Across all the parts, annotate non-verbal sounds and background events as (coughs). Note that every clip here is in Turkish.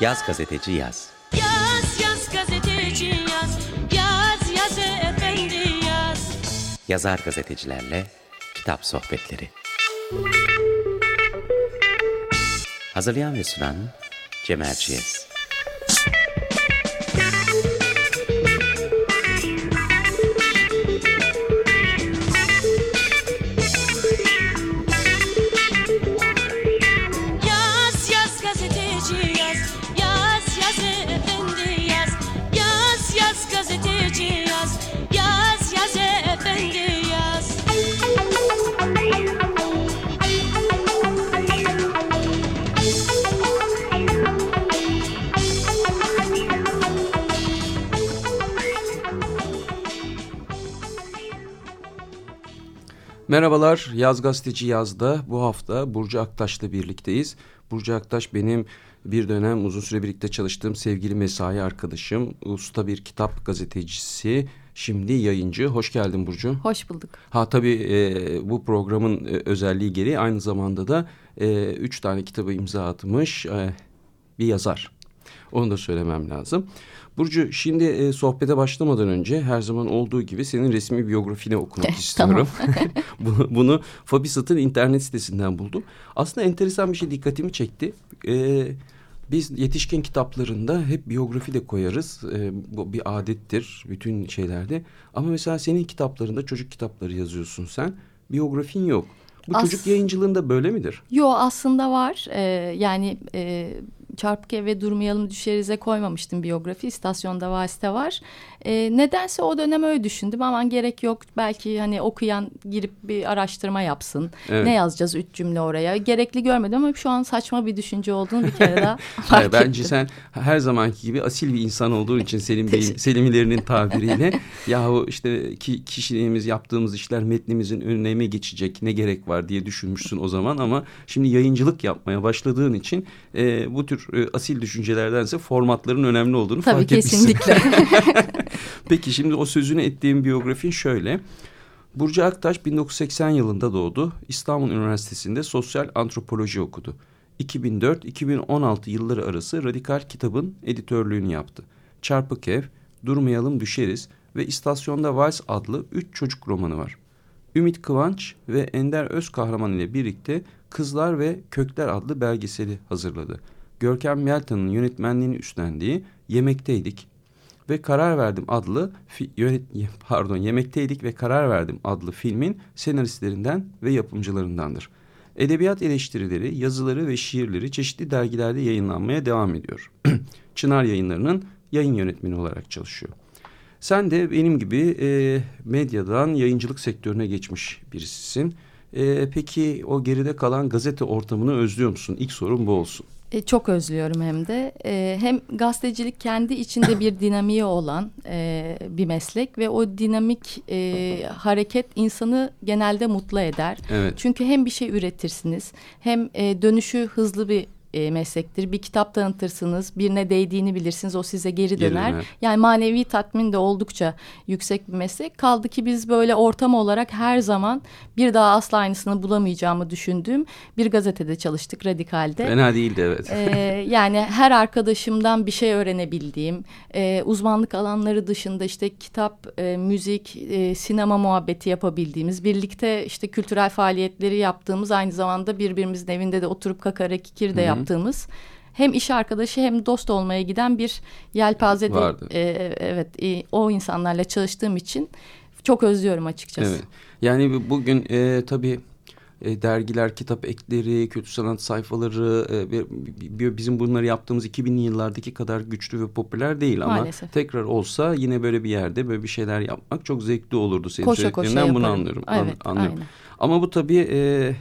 Yaz gazeteci yaz. Yaz yaz gazeteci yaz Yaz yaz efendi yaz Yazar gazetecilerle kitap sohbetleri. Hazırlayan ve sunan Cem Erciyes. Merhabalar, Yaz Gazeteci Yaz'da bu hafta Burcu Aktaş'la birlikteyiz. Burcu Aktaş benim bir dönem uzun süre birlikte çalıştığım sevgili mesai arkadaşım. Usta bir kitap gazetecisi, şimdi yayıncı. Hoş geldin Burcu. Hoş bulduk. Ha tabii e, bu programın e, özelliği gereği aynı zamanda da e, üç tane kitabı imza atmış e, bir yazar. Onu da söylemem lazım. Burcu şimdi e, sohbete başlamadan önce her zaman olduğu gibi senin resmi biyografini okumak (laughs) istiyorum. (laughs) bunu, bunu Fabisat'ın internet sitesinden buldum. Aslında enteresan bir şey dikkatimi çekti. E, biz yetişkin kitaplarında hep biyografi de koyarız. E, bu bir adettir bütün şeylerde. Ama mesela senin kitaplarında çocuk kitapları yazıyorsun sen. Biyografin yok. Bu As- çocuk yayıncılığında böyle midir? Yo aslında var. Ee, yani e, Çarpık Ev ve Durmayalım Düşerize koymamıştım biyografi. İstasyonda Vals'te var. Ee, nedense o dönem öyle düşündüm. Aman gerek yok. Belki hani okuyan girip bir araştırma yapsın. Evet. Ne yazacağız üç cümle oraya. Gerekli görmedim ama şu an saçma bir düşünce olduğunu bir kere daha (laughs) fark Hayır, bence ettim. sen her zamanki gibi asil bir insan olduğun için Selim Bey'in, Selimilerinin tabiriyle yahu işte ki, kişiliğimiz yaptığımız işler metnimizin önüne mi geçecek ne gerek var diye düşünmüşsün o zaman ama şimdi yayıncılık yapmaya başladığın için e, bu tür e, asil düşüncelerdense formatların önemli olduğunu Tabii fark etmişsin. kesinlikle. (laughs) Peki şimdi o sözünü ettiğim biyografin şöyle. Burcu Aktaş 1980 yılında doğdu. İstanbul Üniversitesi'nde sosyal antropoloji okudu. 2004-2016 yılları arası Radikal Kitab'ın editörlüğünü yaptı. Çarpık Ev, Durmayalım Düşeriz ve İstasyonda Vals adlı üç çocuk romanı var. Ümit Kıvanç ve Ender Özkahraman ile birlikte Kızlar ve Kökler adlı belgeseli hazırladı. Görkem Yeltan'ın yönetmenliğini üstlendiği Yemekteydik ve Karar Verdim adlı pardon Yemekteydik ve Karar Verdim adlı filmin senaristlerinden ve yapımcılarındandır. Edebiyat eleştirileri, yazıları ve şiirleri çeşitli dergilerde yayınlanmaya devam ediyor. (clears throat) Çınar Yayınları'nın yayın yönetmeni olarak çalışıyor. Sen de benim gibi e, medyadan yayıncılık sektörüne geçmiş birisisin. E, peki o geride kalan gazete ortamını özlüyor musun? İlk sorum bu olsun. E, çok özlüyorum hem de. E, hem gazetecilik kendi içinde bir (coughs) dinamiği olan e, bir meslek ve o dinamik e, hareket insanı genelde mutlu eder. Evet. Çünkü hem bir şey üretirsiniz hem e, dönüşü hızlı bir e, meslektir. Bir kitap tanıtırsınız, birine değdiğini bilirsiniz, o size geri Geri döner. döner. Yani manevi tatmin de oldukça yüksek bir meslek. Kaldı ki biz böyle ortam olarak her zaman bir daha asla aynısını bulamayacağımı düşündüğüm bir gazetede çalıştık, Radikal'de. Fena değildi evet. Ee, yani her arkadaşımdan bir şey öğrenebildiğim, e, uzmanlık alanları dışında işte kitap, e, müzik, e, sinema muhabbeti yapabildiğimiz, birlikte işte kültürel faaliyetleri yaptığımız, aynı zamanda birbirimizin evinde de oturup kakara kikir de yaptığımız hem iş arkadaşı hem dost olmaya giden bir yelpazede Vardı. e, evet e, o insanlarla çalıştığım için çok özlüyorum açıkçası. Evet. Yani bu- bugün e, tabii e, dergiler, kitap ekleri, kötü sanat sayfaları e, bizim bunları yaptığımız 2000'li yıllardaki kadar güçlü ve popüler değil ama Maalesef. tekrar olsa yine böyle bir yerde böyle bir şeyler yapmak çok zevkli olurdu senin Koşa koşa söylediklerinden bunu yaparım. anlıyorum. An- Evet, anlıyorum. aynen. Ama bu tabii e,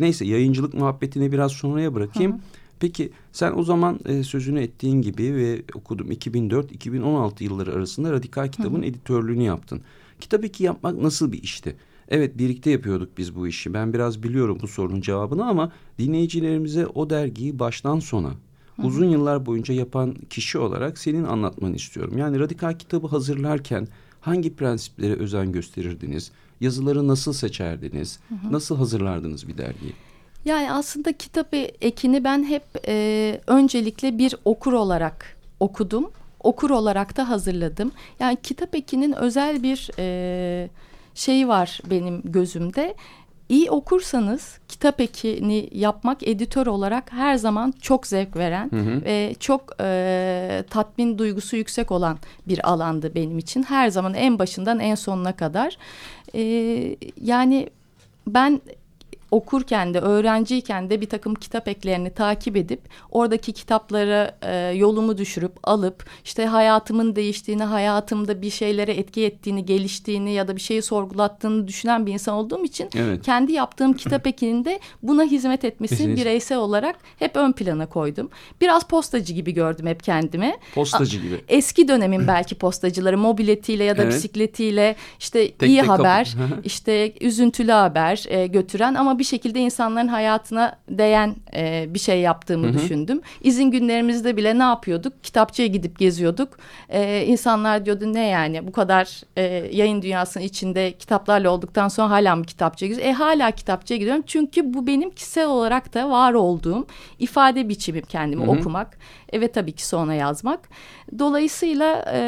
neyse yayıncılık muhabbetini biraz sonraya bırakayım. Hı hı. Peki sen o zaman e, sözünü ettiğin gibi ve okudum 2004-2016 yılları arasında Radikal Kitab'ın editörlüğünü yaptın. Kitap iki yapmak nasıl bir işti? Evet birlikte yapıyorduk biz bu işi. Ben biraz biliyorum bu sorunun cevabını ama dinleyicilerimize o dergiyi baştan sona uzun yıllar boyunca yapan kişi olarak senin anlatmanı istiyorum. Yani Radikal Kitabı hazırlarken hangi prensiplere özen gösterirdiniz? Yazıları nasıl seçerdiniz? Nasıl hazırlardınız bir dergiyi? Yani aslında kitap ekini ben hep e, öncelikle bir okur olarak okudum. Okur olarak da hazırladım. Yani kitap ekinin özel bir e, şeyi var benim gözümde. İyi okursanız kitap ekini yapmak editör olarak her zaman çok zevk veren ve çok e, tatmin duygusu yüksek olan bir alandı benim için. Her zaman en başından en sonuna kadar. Yani ben okurken de öğrenciyken de bir takım kitap eklerini takip edip oradaki kitaplara e, yolumu düşürüp alıp işte hayatımın değiştiğini, hayatımda bir şeylere etki ettiğini, geliştiğini ya da bir şeyi sorgulattığını düşünen bir insan olduğum için Evet. kendi yaptığım kitap (clears throat) ekinde buna hizmet etmesini Hizmet. bireysel olarak hep ön plana koydum. Biraz postacı gibi gördüm hep kendimi. Postacı gibi. Eski dönemin belki (clears throat) postacıları mobiletiyle ya da Evet. bisikletiyle işte Tek iyi tek haber, işte üzüntülü haber e, götüren ama bir şekilde insanların hayatına değen e, bir şey yaptığımı düşündüm. İzin günlerimizde bile ne yapıyorduk? Kitapçıya gidip geziyorduk. E, insanlar diyordu ne yani bu kadar e, yayın dünyasının içinde kitaplarla olduktan sonra hala mı kitapçıya gidiyorsun? E hala kitapçıya gidiyorum çünkü bu benim kişisel olarak da var olduğum ifade biçimim kendimi okumak e, ve tabii ki sonra yazmak. Dolayısıyla e,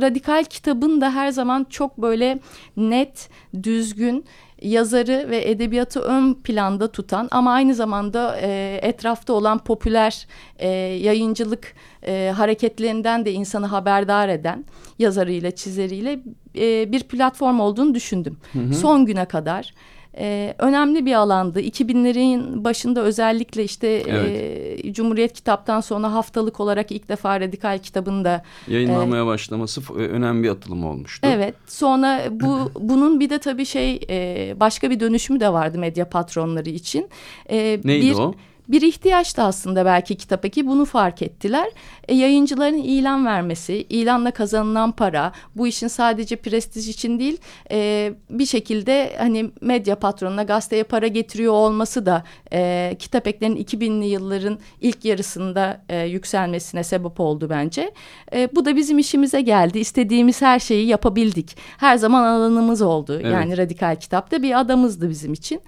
radikal kitabın da her zaman çok böyle net, düzgün yazarı ve edebiyatı ön planda tutan ama aynı zamanda e, etrafta olan popüler e, yayıncılık e, hareketlerinden de insanı haberdar eden yazarıyla çizeriyle e, bir platform olduğunu düşündüm. Son güne kadar e, önemli bir alandı. 2000'lerin başında özellikle işte e, Cumhuriyet Kitap'tan sonra haftalık olarak ilk defa Radikal kitabını da Yayınlanmaya başlaması f- önemli bir atılım olmuştu. Evet. Sonra bu (laughs) bunun bir de tabii şey e, başka bir dönüşümü de vardı medya patronları için. E, Neydi bir, o? Bir ihtiyaçtı aslında belki kitap eki bunu fark ettiler. E, yayıncıların ilan vermesi, ilanla kazanılan para bu işin sadece prestij için değil e, bir şekilde hani medya patronuna gazeteye para getiriyor olması da e, kitap eklerinin 2000'li yılların ilk yarısında e, yükselmesine sebep oldu bence. E, bu da bizim işimize geldi. İstediğimiz her şeyi yapabildik. Her zaman alanımız oldu. Evet. Yani radikal kitapta bir adamızdı bizim için.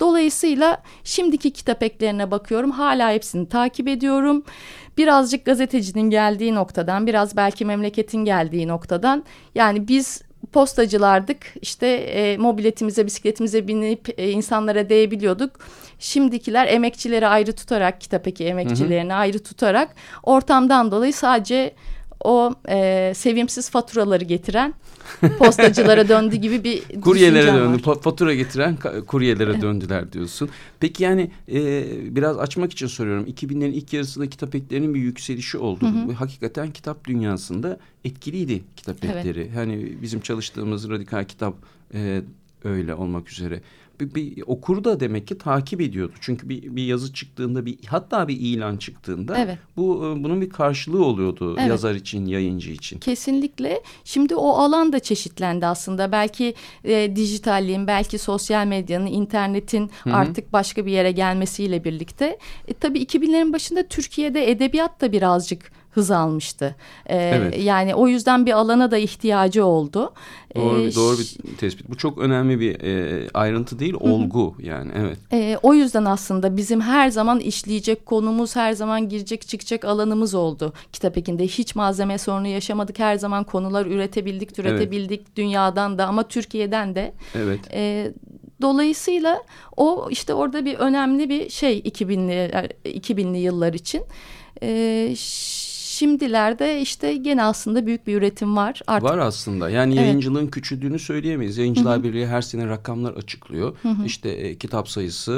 Dolayısıyla şimdiki kitap eklerine bakıyorum. Hala hepsini takip ediyorum. Birazcık gazetecinin geldiği noktadan, biraz belki memleketin geldiği noktadan. Yani biz postacılardık. İşte e, mobiletimize, bisikletimize binip e, insanlara değebiliyorduk. Şimdikiler emekçileri ayrı tutarak, kitapeki emekçilerini ayrı tutarak ortamdan dolayı sadece o e, sevimsiz faturaları getiren postacılara döndü gibi bir (laughs) Kuryelere döndü. var. fa- Fatura getiren kuryelere döndüler diyorsun. Peki yani e, biraz açmak için soruyorum. 2000'lerin ilk yarısında kitap eklerinin bir yükselişi oldu. Ve Hakikaten kitap dünyasında etkiliydi kitap Evet. ekleri. Hani bizim çalıştığımız radikal kitap e, öyle olmak üzere. Bir, bir okur da demek ki takip ediyordu. Çünkü bir, bir yazı çıktığında bir hatta bir ilan çıktığında Evet. bu e, bunun bir karşılığı oluyordu Evet. yazar için, yayıncı için. Kesinlikle. Şimdi o alan da çeşitlendi aslında. Belki e, dijitalliğin, belki sosyal medyanın, internetin artık başka bir yere gelmesiyle birlikte. E, tabii 2000'lerin başında Türkiye'de edebiyat da birazcık hız almıştı. E, Evet. Yani o yüzden bir alana da ihtiyacı oldu. Doğru, E, bir, doğru bir tespit. Bu çok önemli bir e, ayrıntı değil, olgu yani. Evet. E, o yüzden aslında bizim her zaman işleyecek konumuz, her zaman girecek çıkacak alanımız oldu. Kitap ekinde hiç malzeme sorunu yaşamadık. Her zaman konular üretebildik, türetebildik dünyadan da ama Türkiye'den de. Evet. E, dolayısıyla o işte orada bir önemli bir şey 2000'li 2000'li yıllar için. E, şimdilerde işte gene aslında büyük bir üretim var. Artık Var aslında. Yani Evet. yayıncılığın küçüldüğünü söyleyemeyiz. Yayıncılar Birliği her sene rakamlar açıklıyor. İşte e, kitap sayısı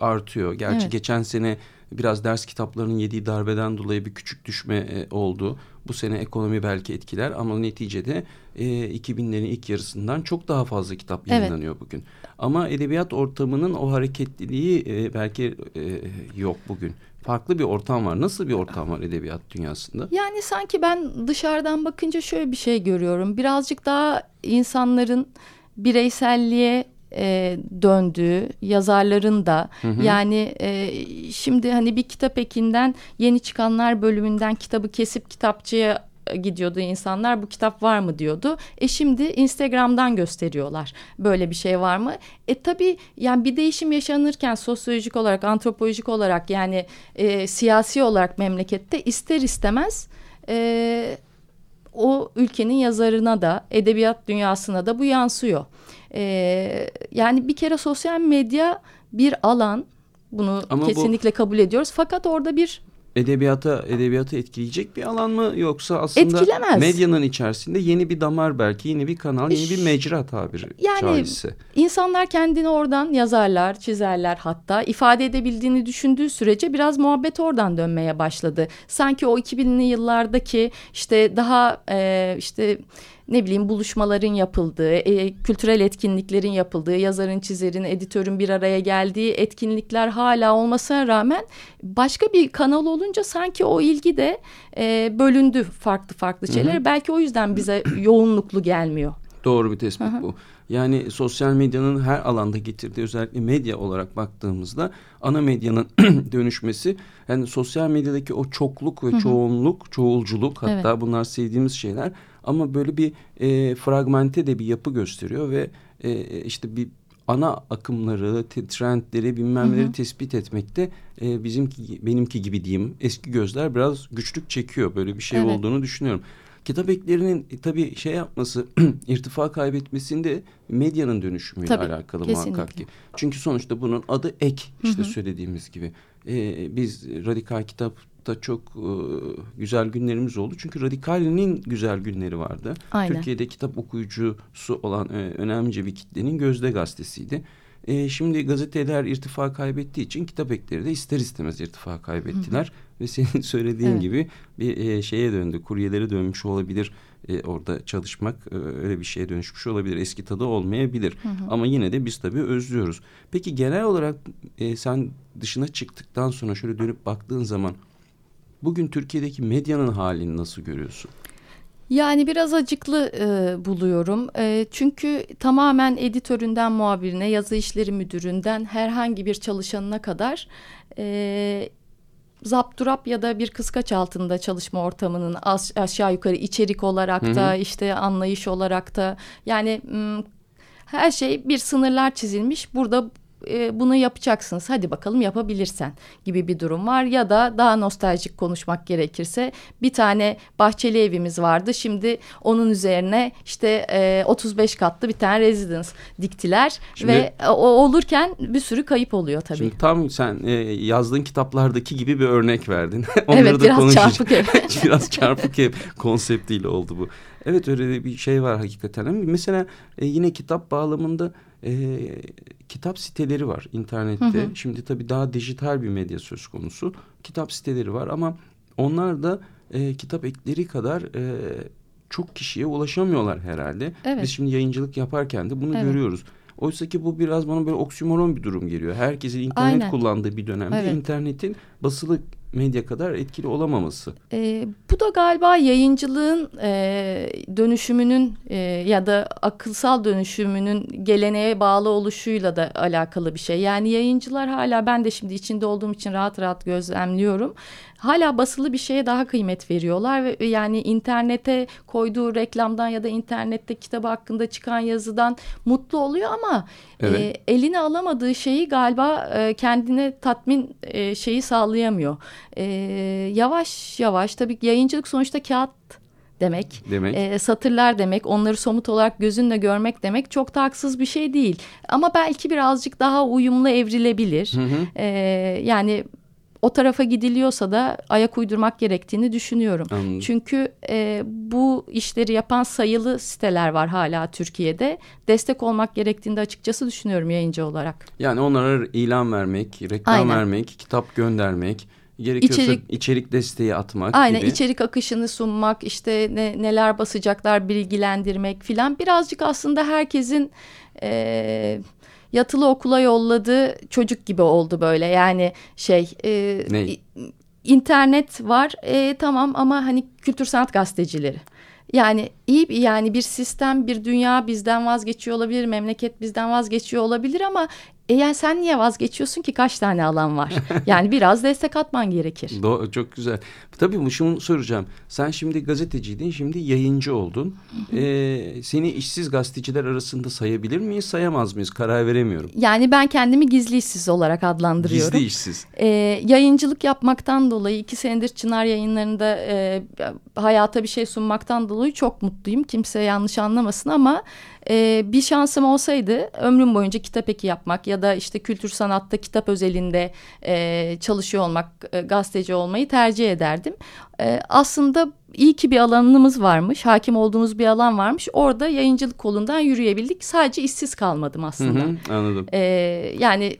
e, artıyor. Gerçi Evet. geçen sene biraz ders kitaplarının yediği darbeden dolayı bir küçük düşme e, oldu. Bu sene ekonomi belki etkiler ama neticede e, 2000'lerin ilk yarısından çok daha fazla kitap Evet. yayınlanıyor bugün. Ama edebiyat ortamının o hareketliliği e, belki e, yok bugün. Farklı bir ortam var. Nasıl bir ortam var edebiyat dünyasında? Yani sanki ben dışarıdan bakınca şöyle bir şey görüyorum. Birazcık daha insanların bireyselliğe e, döndüğü yazarların da yani e, şimdi hani bir kitap ekinden yeni çıkanlar bölümünden kitabı kesip kitapçıya gidiyordu insanlar bu kitap var mı diyordu. E şimdi Instagram'dan gösteriyorlar böyle bir şey var mı? E tabii yani bir değişim yaşanırken sosyolojik olarak antropolojik olarak yani e, siyasi olarak memlekette ister istemez e, o ülkenin yazarına da edebiyat dünyasına da bu yansıyor. E, yani bir kere sosyal medya bir alan bunu Ama bu- kesinlikle kabul ediyoruz. Fakat orada bir edebiyata edebiyatı etkileyecek bir alan mı yoksa aslında Etkilemez. medyanın içerisinde yeni bir damar belki yeni bir kanal yeni bir mecra tabiri Yani- caizse. insanlar kendini oradan yazarlar, çizerler hatta ifade edebildiğini düşündüğü sürece biraz muhabbet oradan dönmeye başladı. Sanki o 2000'li yıllardaki işte daha e, işte ne bileyim buluşmaların yapıldığı, e, kültürel etkinliklerin yapıldığı, yazarın, çizerin, editörün bir araya geldiği etkinlikler hala olmasına rağmen başka bir kanal olunca sanki o ilgi de e, bölündü farklı farklı şeyler. Belki o yüzden bize (clears throat) yoğunluklu gelmiyor. Doğru bir tespit bu. Yani sosyal medyanın her alanda getirdiği özellikle medya olarak baktığımızda ana medyanın (clears throat) dönüşmesi yani sosyal medyadaki o çokluk ve çoğunluk, çoğulculuk hatta bunlar sevdiğimiz şeyler ama böyle bir e, fragmente de bir yapı gösteriyor ve e, işte bir ana akımları, trendleri, bilmem neleri tespit etmekte e, bizimki benimki gibi diyeyim eski gözler biraz güçlük çekiyor. Böyle bir şey Evet. olduğunu düşünüyorum. Kitap eklerinin e, tabii şey yapması, (clears throat) irtifa kaybetmesinde medyanın dönüşümüyle Tabii, alakalı kesinlikle. muhakkak ki. Çünkü sonuçta bunun adı ek işte söylediğimiz gibi. E, biz radikal kitapta çok e, güzel günlerimiz oldu. Çünkü radikalinin güzel günleri vardı. Aynen. Türkiye'de kitap okuyucusu olan e, önemli bir kitlenin gözde gazetesiydi. E, şimdi gazeteler irtifa kaybettiği için kitap ekleri de ister istemez irtifa kaybettiler. Ve senin söylediğin Evet. gibi bir e, şeye döndü, kuryelere dönmüş olabilir e, orada çalışmak e, öyle bir şeye dönüşmüş olabilir. Eski tadı olmayabilir. Ama yine de biz tabii özlüyoruz. Peki genel olarak e, sen dışına çıktıktan sonra şöyle dönüp baktığın zaman bugün Türkiye'deki medyanın halini nasıl görüyorsun? Yani biraz acıklı e, buluyorum. E, çünkü tamamen editöründen muhabirine, yazı işleri müdüründen herhangi bir çalışanına kadar e, zapturap ya da bir kıskaç altında çalışma ortamının az, aşağı yukarı içerik olarak da işte anlayış olarak da yani her şey bir sınırlar çizilmiş. Burada e, bunu yapacaksınız. Hadi bakalım yapabilirsen gibi bir durum var. Ya da daha nostaljik konuşmak gerekirse bir tane bahçeli evimiz vardı. Şimdi onun üzerine işte e, 35 katlı bir tane residence diktiler Şimdi- ve o olurken bir sürü kayıp oluyor tabii. Şimdi tam sen e, yazdığın kitaplardaki gibi bir örnek verdin. (laughs) Onları Evet, da biraz konuşacağız. çarpık ev. (laughs) biraz çarpık ev konseptiyle oldu bu. Evet öyle bir şey var hakikaten. Mesela e, yine kitap bağlamında e, kitap siteleri var internette. Şimdi tabii daha dijital bir medya söz konusu. Kitap siteleri var ama onlar da e, kitap ekleri kadar e, çok kişiye ulaşamıyorlar herhalde. Evet. Biz şimdi yayıncılık yaparken de bunu Evet. görüyoruz. Oysa ki bu biraz bana böyle oksimoron bir durum geliyor. Herkesin internet Aynen. kullandığı bir dönemde Evet. internetin basılı medya kadar etkili olamaması. E, bu da galiba yayıncılığın e, dönüşümünün e, ya da akılsal dönüşümünün geleneğe bağlı oluşuyla da alakalı bir şey. Yani yayıncılar hala ben de şimdi içinde olduğum için rahat rahat gözlemliyorum. Hala basılı bir şeye daha kıymet veriyorlar ve yani internete koyduğu reklamdan ya da internette kitabı hakkında çıkan yazıdan mutlu oluyor ama Evet. e, eline alamadığı şeyi galiba e, kendine tatmin e, şeyi sağlayamıyor. E, yavaş yavaş tabii yayıncılık sonuçta kağıt demek. Demek. E, satırlar demek, onları somut olarak gözünle görmek demek çok da haksız bir şey değil. Ama belki birazcık daha uyumlu evrilebilir. E, yani o tarafa gidiliyorsa da ayak uydurmak gerektiğini düşünüyorum. Anladım. Çünkü e, bu işleri yapan sayılı siteler var hala Türkiye'de. Destek olmak gerektiğini de açıkçası düşünüyorum yayıncı olarak. Yani onlara ilan vermek, reklam Aynen. vermek, kitap göndermek, gerekiyorsa içerik, İçerik- desteği atmak Aynen gibi. içerik akışını sunmak, işte ne, neler basacaklar bilgilendirmek filan. Birazcık aslında herkesin e, yatılı okula yolladığı çocuk gibi oldu böyle. Yani şey e, Ne? internet var e, tamam ama hani kültür sanat gazetecileri. Yani iyi bir- yani bir sistem, bir dünya bizden vazgeçiyor olabilir, memleket bizden vazgeçiyor olabilir ama E yani sen niye vazgeçiyorsun ki kaç tane alan var? (laughs) Yani biraz destek atman gerekir. Do çok güzel. Tabii bu şunu soracağım. Sen şimdi gazeteciydin, şimdi yayıncı oldun. Ee, seni işsiz gazeteciler arasında sayabilir miyiz, sayamaz mıyız? Karar veremiyorum. Yani ben kendimi gizli işsiz olarak adlandırıyorum. Gizli işsiz. Ee, yayıncılık yapmaktan dolayı iki senedir Çınar yayınlarında e, hayata bir şey sunmaktan dolayı çok mutluyum. Kimse yanlış anlamasın ama e, bir şansım olsaydı ömrüm boyunca kitap eki yapmak ya da işte kültür sanatta kitap özelinde e, çalışıyor olmak, e, gazeteci olmayı tercih ederdim. E, aslında iyi ki bir alanımız varmış, hakim olduğumuz bir alan varmış. Orada yayıncılık kolundan yürüyebildik. Sadece işsiz kalmadım aslında. Hı hı, anladım. E, yani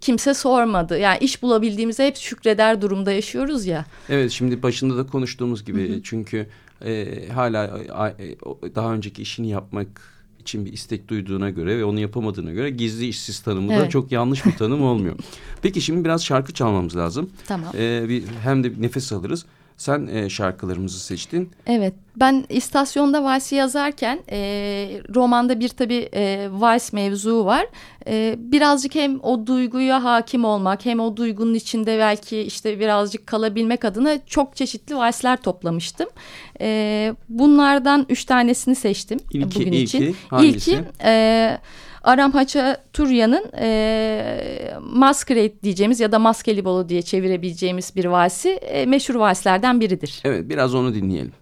kimse sormadı. Yani iş bulabildiğimizde hep şükreder durumda yaşıyoruz ya. Evet şimdi başında da konuştuğumuz gibi hı hı. çünkü e, hala e, daha önceki işini yapmak için bir istek duyduğuna göre ve onu yapamadığına göre gizli işsiz tanımı evet. da çok yanlış bir tanım (laughs) olmuyor. Peki şimdi biraz şarkı çalmamız lazım. Tamam. Ee, bir, hem de nefes alırız. Sen e, şarkılarımızı seçtin. Evet. Ben istasyonda valsi yazarken e, romanda bir tabii e, vals mevzu var. E, birazcık hem o duyguya hakim olmak hem o duygunun içinde belki işte birazcık kalabilmek adına çok çeşitli valsler toplamıştım. E, bunlardan üç tanesini seçtim ilki, bugün ilki, için. Hangisi? İlki... E, Aram Haçaturya'nın e, Masquerade diyeceğimiz ya da Maskeli Bolo diye çevirebileceğimiz bir valsi e, meşhur valslerden biridir. Evet biraz onu dinleyelim.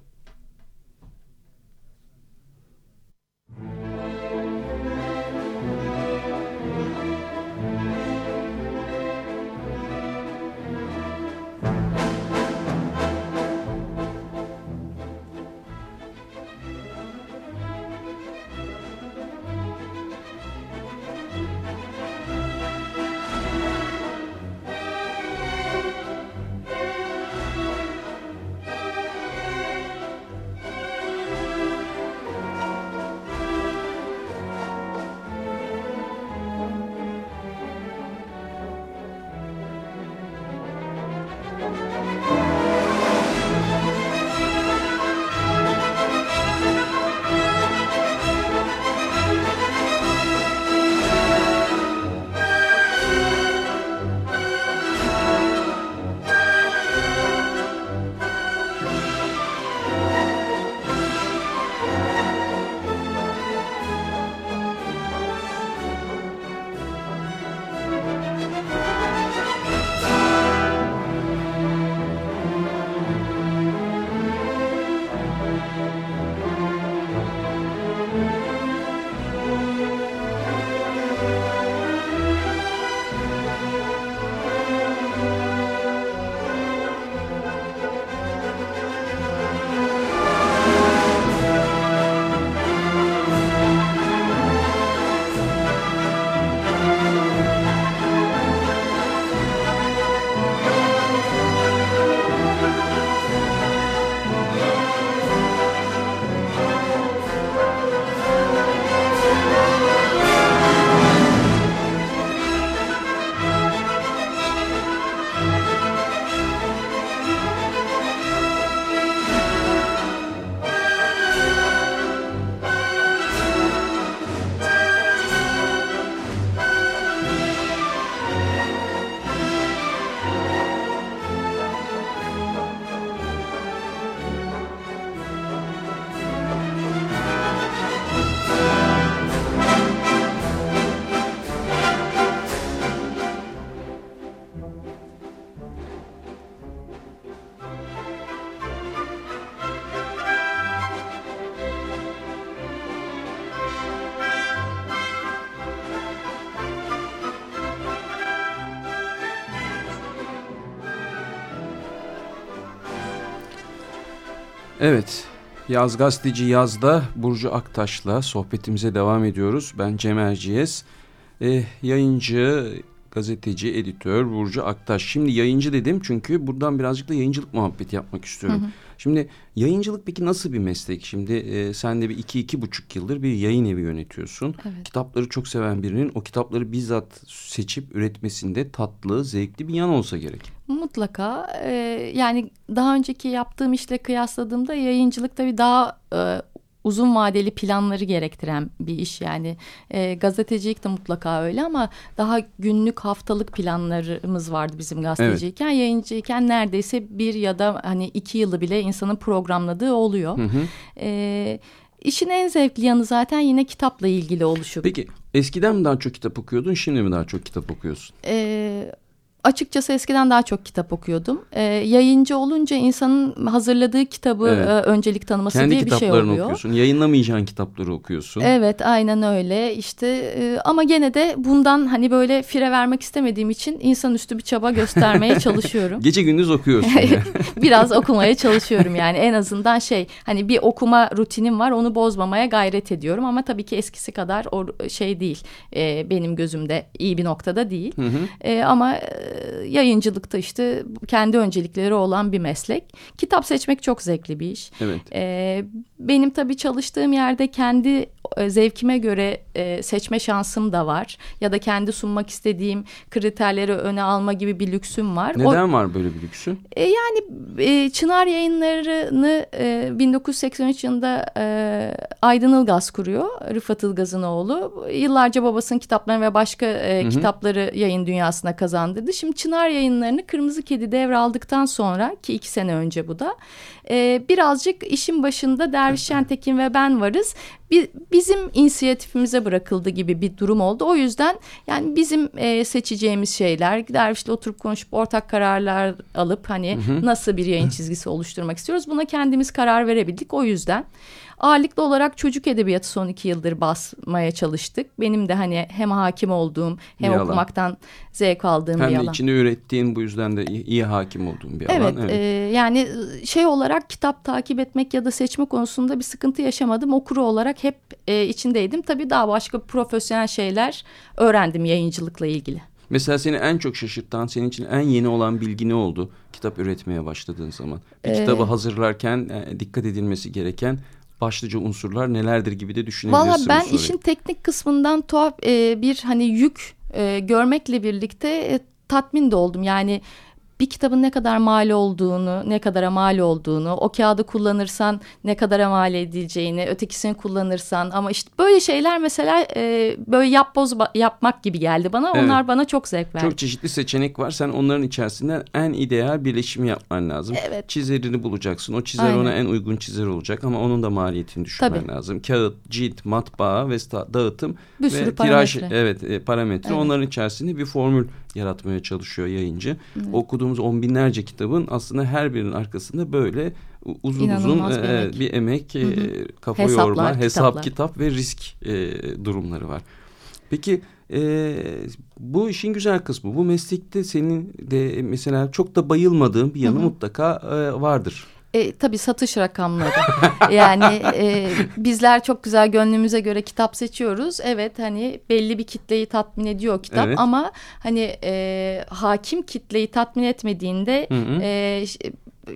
Evet, Yaz Gazeteci Yaz'da Burcu Aktaş'la sohbetimize devam ediyoruz. Ben Cem Erciyes, e, yayıncı, gazeteci, editör Burcu Aktaş. Şimdi yayıncı dedim çünkü buradan birazcık da yayıncılık muhabbeti yapmak istiyorum. Hı hı. Şimdi yayıncılık peki nasıl bir meslek? Şimdi e, sen de bir iki, iki buçuk yıldır bir yayın evi yönetiyorsun. Evet. Kitapları çok seven birinin o kitapları bizzat seçip üretmesinde tatlı, zevkli bir yan olsa gerek. Mutlaka. E, yani daha önceki yaptığım işle kıyasladığımda yayıncılıkta bir daha... E, uzun vadeli planları gerektiren bir iş yani e, gazetecilik de mutlaka öyle ama daha günlük haftalık planlarımız vardı bizim gazeteciyken evet. yayıncıyken neredeyse bir ya da hani iki yılı bile insanın programladığı oluyor. Hı hı. E, işin en zevkli yanı zaten yine kitapla ilgili oluşu. Peki eskiden mi daha çok kitap okuyordun şimdi mi daha çok kitap okuyorsun? Eee açıkçası eskiden daha çok kitap okuyordum. E, yayıncı olunca insanın hazırladığı kitabı evet. e, öncelik tanıması Kendi diye bir şey oluyor. Kendi kitaplarını okuyorsun. Yayınlamayacağın kitapları okuyorsun. Evet aynen öyle. İşte e, ama gene de bundan hani böyle fire vermek istemediğim için insanüstü bir çaba göstermeye (laughs) çalışıyorum. Gece gündüz okuyorsun. (laughs) Biraz okumaya çalışıyorum yani en azından şey hani bir okuma rutinim var onu bozmamaya gayret ediyorum ama tabii ki eskisi kadar o şey değil. E, benim gözümde iyi bir noktada değil. Hı hı. E, ama yayıncılıkta işte kendi öncelikleri olan bir meslek. Kitap seçmek çok zevkli bir iş. Evet. E, benim tabii çalıştığım yerde kendi e, zevkime göre e, seçme şansım da var. Ya da kendi sunmak istediğim kriterleri öne alma gibi bir lüksüm var. Neden o, var böyle bir lüksün? E, yani e, Çınar yayınlarını e, 1983 yılında e, Aydın Ilgaz kuruyor. Rıfat Ilgaz'ın oğlu. Yıllarca babasının kitaplarını ve başka e, hı hı. kitapları yayın dünyasına kazandırdı. Şimdi Çınar yayınlarını Kırmızı Kedi devraldıktan sonra ki iki sene önce bu da e, birazcık işin başında Derviş Şentekin ve ben varız. Bir, bizim inisiyatifimize bırakıldı gibi bir durum oldu. O yüzden yani bizim e, seçeceğimiz şeyler Derviş'le oturup konuşup ortak kararlar alıp hani hı hı. nasıl bir yayın çizgisi oluşturmak istiyoruz. Buna kendimiz karar verebildik. O yüzden Ağırlıklı olarak çocuk edebiyatı son iki yıldır basmaya çalıştık. Benim de hani hem hakim olduğum hem bir okumaktan alan. zevk aldığım hem bir alan. Hem de içinde ürettiğin bu yüzden de iyi, iyi hakim olduğum bir evet, alan. Evet e, yani şey olarak kitap takip etmek ya da seçme konusunda bir sıkıntı yaşamadım. Okuru olarak hep e, içindeydim. Tabii daha başka profesyonel şeyler öğrendim yayıncılıkla ilgili. Mesela seni en çok şaşırtan, senin için en yeni olan bilgi ne oldu? Kitap üretmeye başladığın zaman. Bir ee, kitabı hazırlarken e, dikkat edilmesi gereken başlıca unsurlar nelerdir gibi de düşünebilirsin. Valla ben işin teknik kısmından tuhaf e, bir hani yük e, görmekle birlikte e, tatmin de oldum. Yani bir kitabın ne kadar mal olduğunu, ne kadara mal olduğunu, o kağıdı kullanırsan ne kadara mal edileceğini, ötekisini kullanırsan ama işte böyle şeyler mesela e, böyle yapboz yapmak gibi geldi bana. Evet. Onlar bana çok zevk verdi. Çok çeşitli seçenek var. Sen onların içerisinden en ideal birleşimi yapman lazım. Evet. Çizerini bulacaksın. O çizer Aynen. ona en uygun çizer olacak ama onun da maliyetini düşünmen Tabii. lazım. Kağıt, cilt, matbaa ve dağıtım bir ve sürü tiraj parametre. evet e, parametre. Evet. Onların içerisinde bir formül yaratmaya çalışıyor yayıncı. Evet. Okuduğumuz on binlerce kitabın aslında her birinin arkasında böyle uzun İnanılmaz uzun bir, e, emek. bir emek, hı hı. E, kafa Hesaplar, yorma, hesap, kitaplar. kitap ve risk e, durumları var. Peki e, bu işin güzel kısmı. Bu meslekte senin de mesela çok da bayılmadığın bir yanı hı hı. mutlaka e, vardır. E, tabii satış rakamları. yani e, bizler çok güzel gönlümüze göre kitap seçiyoruz. Evet hani belli bir kitleyi tatmin ediyor kitap evet. ama hani e, hakim kitleyi tatmin etmediğinde hı hı. E,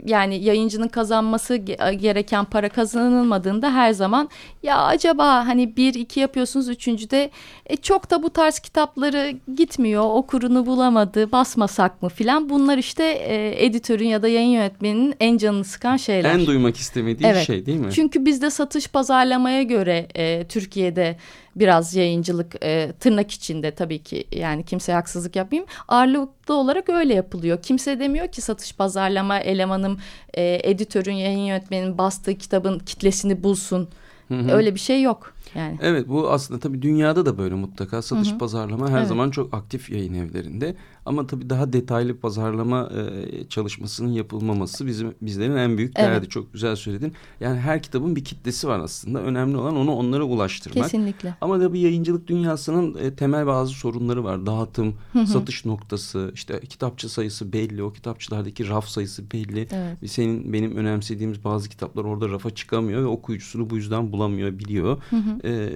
yani yayıncının kazanması gereken para kazanılmadığında her zaman ya acaba hani bir iki yapıyorsunuz üçüncüde e, çok da bu tarz kitapları gitmiyor okurunu bulamadı basmasak mı filan bunlar işte e, editörün ya da yayın yönetmeninin en canını sıkan şeyler. En duymak istemediği evet. şey değil mi? Çünkü bizde satış pazarlamaya göre e, Türkiye'de biraz yayıncılık e, tırnak içinde tabii ki yani kimseye haksızlık yapmayayım. Ağırlıklı olarak öyle yapılıyor. Kimse demiyor ki satış pazarlama elemanım e, editörün yayın yönetmenin bastığı kitabın kitlesini bulsun. Hı hı. Öyle bir şey yok. Yani. Evet bu aslında tabii dünyada da böyle mutlaka satış hı hı. pazarlama her evet. zaman çok aktif yayın evlerinde. Ama tabii daha detaylı pazarlama e, çalışmasının yapılmaması bizim bizlerin en büyük derdi. Evet. Çok güzel söyledin. Yani her kitabın bir kitlesi var aslında. Önemli olan onu onlara ulaştırmak. Kesinlikle. Ama tabii yayıncılık dünyasının e, temel bazı sorunları var. Dağıtım, hı hı. satış noktası, işte kitapçı sayısı belli. O kitapçılardaki raf sayısı belli. Evet. Senin benim önemsediğimiz bazı kitaplar orada rafa çıkamıyor ve okuyucusunu bu yüzden bulamıyor, biliyor. Hı hı. E,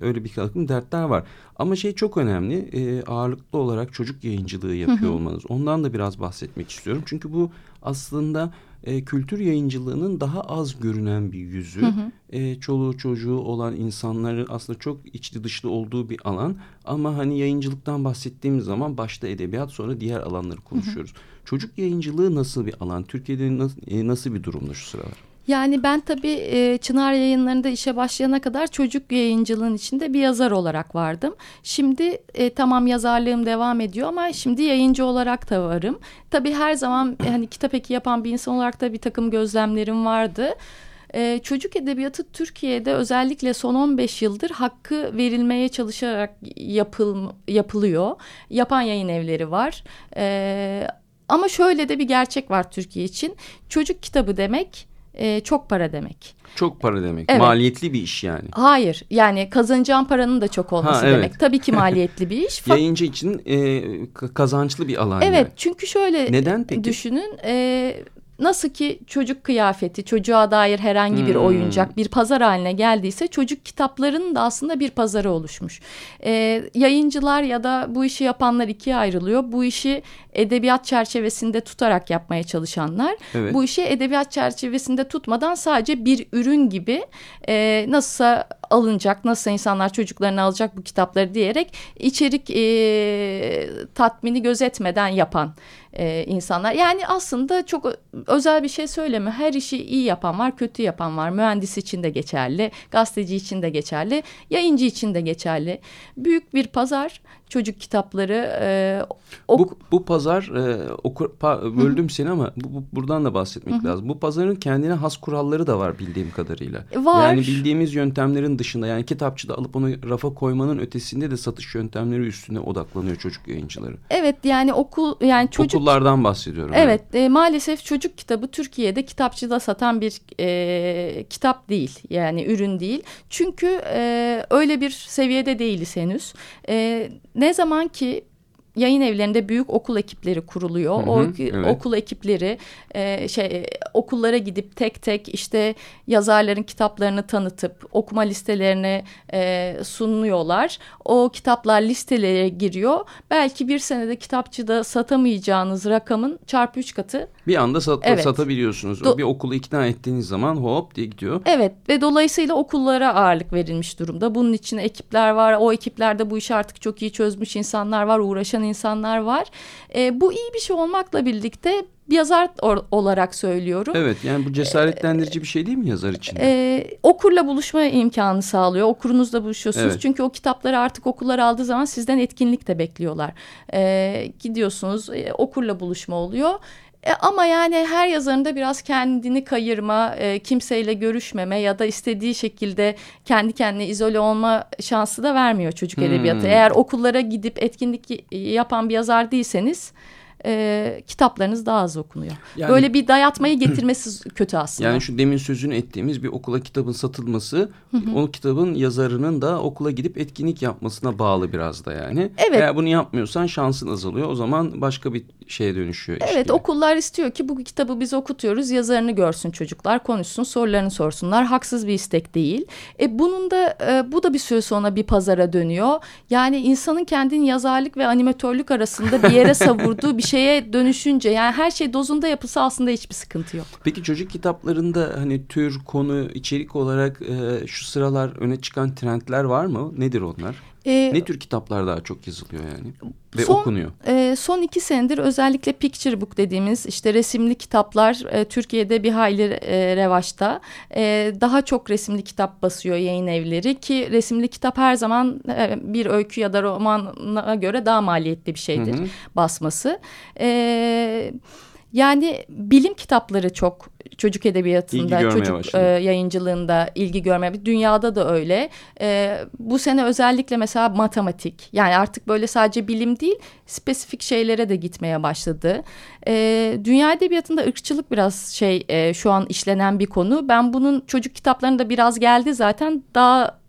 öyle bir takım dertler var. Ama şey çok önemli. E, ağırlıklı olarak çocuk yayıncılığı yapıyor olmanız. Ondan da biraz bahsetmek istiyorum. Çünkü bu aslında e, kültür yayıncılığının daha az görünen bir yüzü. Hı hı. E, çoluğu çocuğu olan insanların aslında çok içli dışlı olduğu bir alan. Ama hani yayıncılıktan bahsettiğimiz zaman başta edebiyat sonra diğer alanları konuşuyoruz. Hı hı. Çocuk yayıncılığı nasıl bir alan? Türkiye'de nasıl, e, nasıl bir durumda şu sıralar? Yani ben tabii Çınar yayınlarında işe başlayana kadar çocuk yayıncılığın içinde bir yazar olarak vardım. Şimdi tamam yazarlığım devam ediyor ama şimdi yayıncı olarak da varım. Tabii her zaman hani kitap eki yapan bir insan olarak da bir takım gözlemlerim vardı. Çocuk edebiyatı Türkiye'de özellikle son 15 yıldır hakkı verilmeye çalışarak yapıl, yapılıyor. Yapan yayın evleri var. Ama şöyle de bir gerçek var Türkiye için. Çocuk kitabı demek e, çok para demek. Çok para demek. Evet. Maliyetli bir iş yani. Hayır yani kazanacağın paranın da çok olması Ha, evet. demek. Tabii ki (laughs) maliyetli bir iş. Yayıncı için e, kazançlı bir alan evet yani. çünkü şöyle Neden peki? düşünün. e, Nasıl ki çocuk kıyafeti, çocuğa dair herhangi bir Hmm. oyuncak bir pazar haline geldiyse çocuk kitaplarının da aslında bir pazarı oluşmuş. Ee, yayıncılar ya da bu işi yapanlar ikiye ayrılıyor. Bu işi edebiyat çerçevesinde tutarak yapmaya çalışanlar. Evet. Bu işi edebiyat çerçevesinde tutmadan sadece bir ürün gibi e, nasılsa alınacak, nasıl insanlar çocuklarını alacak bu kitapları diyerek içerik e, tatmini gözetmeden yapan e, insanlar. Yani aslında çok özel bir şey söyleme. Her işi iyi yapan var, kötü yapan var. Mühendis için de geçerli, gazeteci için de geçerli, yayıncı için de geçerli. Büyük bir pazar çocuk kitapları e, ok- Bu, bu pazar e, okur, pa- böldüm seni ama bu, bu- buradan da bahsetmek lazım. Bu pazarın kendine has kuralları da var bildiğim kadarıyla. Var. Yani bildiğimiz yöntemlerin dışında yani kitapçıda alıp onu rafa koymanın ötesinde de satış yöntemleri üstüne odaklanıyor çocuk yayıncıları. evet yani okul yani çocuk Okullardan bahsediyorum. Evet e, maalesef çocuk kitabı Türkiye'de kitapçıda satan bir e, kitap değil yani ürün değil. Çünkü e, öyle bir seviyede değiliz henüz. E, ne zaman ki yayın evlerinde büyük okul ekipleri kuruluyor. Hı hı, o evet. okul ekipleri e, şey okullara gidip tek tek işte yazarların kitaplarını tanıtıp okuma listelerini e, sunuyorlar. O kitaplar listelere giriyor. Belki bir senede kitapçıda satamayacağınız rakamın çarpı üç katı Bir anda sat- Evet. satabiliyorsunuz. Do- bir okulu ikna ettiğiniz zaman hop diye gidiyor. Evet ve dolayısıyla okullara ağırlık verilmiş durumda. Bunun için ekipler var. O ekiplerde bu işi artık çok iyi çözmüş insanlar var, uğraşan insanlar var. E, bu iyi bir şey olmakla birlikte bir yazar olarak söylüyorum. Evet yani bu cesaretlendirici bir şey değil mi yazar için? E, okurla buluşma imkanı sağlıyor. Okurunuzla buluşuyorsunuz. Evet. Çünkü o kitapları artık okullar aldığı zaman sizden etkinlik de bekliyorlar. E, gidiyorsunuz e, okurla buluşma oluyor. E, ama yani her yazarın da biraz kendini kayırma, e, kimseyle görüşmeme ya da istediği şekilde kendi kendine izole olma şansı da vermiyor çocuk Hmm. edebiyatı. Eğer okullara gidip etkinlik yapan bir yazar değilseniz e, kitaplarınız daha az okunuyor. Yani- Böyle bir dayatmayı getirmesi kötü aslında. Yani şu demin sözünü ettiğimiz bir okula kitabın satılması o kitabın yazarının da okula gidip etkinlik yapmasına bağlı biraz da yani. Evet. Eğer bunu yapmıyorsan şansın azalıyor. O zaman başka bir şeye dönüşüyor. Evet gibi. okullar istiyor ki bu kitabı biz okutuyoruz yazarını görsün çocuklar konuşsun sorularını sorsunlar haksız bir istek değil. E, bunun da e, bu da bir süre sonra bir pazara dönüyor. Yani insanın kendini yazarlık ve animatörlük arasında bir yere (laughs) savurduğu bir şeye dönüşünce yani her şey dozunda yapılsa aslında hiçbir sıkıntı yok. Peki çocuk kitaplarında hani tür, konu, içerik olarak e, şu sıralar öne çıkan trendler var mı? Nedir onlar? E, Ne tür kitaplar daha çok yazılıyor yani? Ve Son- okunuyor. e, son iki senedir özellikle picture book dediğimiz işte resimli kitaplar e, Türkiye'de bir hayli e, revaçta. E, daha çok resimli kitap basıyor yayın evleri ki resimli kitap her zaman e, bir öykü ya da romana göre daha maliyetli bir şeydir Hı hı. basması. E, yani bilim kitapları çok çocuk edebiyatında, çocuk başladı. e, yayıncılığında ilgi görmeye Dünyada da öyle. E, bu sene özellikle mesela matematik yani artık böyle sadece bilim değil spesifik şeylere de gitmeye başladı. E, dünya edebiyatında ırkçılık biraz şey e, şu an işlenen bir konu. Ben bunun çocuk kitaplarında biraz geldi zaten daha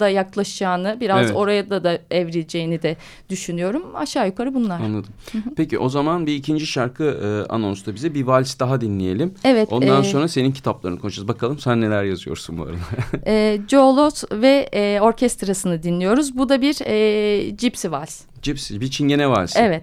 da yaklaşacağını biraz Evet. oraya da da evrileceğini de düşünüyorum. Aşağı yukarı bunlar. Anladım. Peki o zaman bir ikinci şarkı e, anonsta bize bir vals daha dinleyelim. Evet. Ondan e, sonra senin kitaplarını konuşacağız. Bakalım sen neler yazıyorsun bu arada. (laughs) e, Joe Lott ve e, orkestrasını dinliyoruz. Bu da bir e, Gypsy Vals. Gypsy, bir çingene valsi. Evet.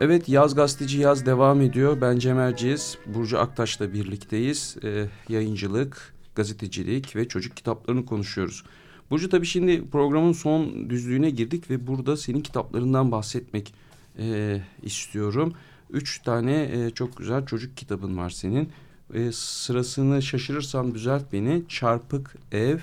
Evet Yaz Gazeteci Yaz devam ediyor. Ben Cem Erciz, Burcu Aktaş'la birlikteyiz. Ee, yayıncılık, gazetecilik ve çocuk kitaplarını konuşuyoruz. Burcu tabii şimdi programın son düzlüğüne girdik ve burada senin kitaplarından bahsetmek e, istiyorum. Üç tane e, çok güzel çocuk kitabın var senin. E, sırasını şaşırırsam düzelt beni. Çarpık Ev.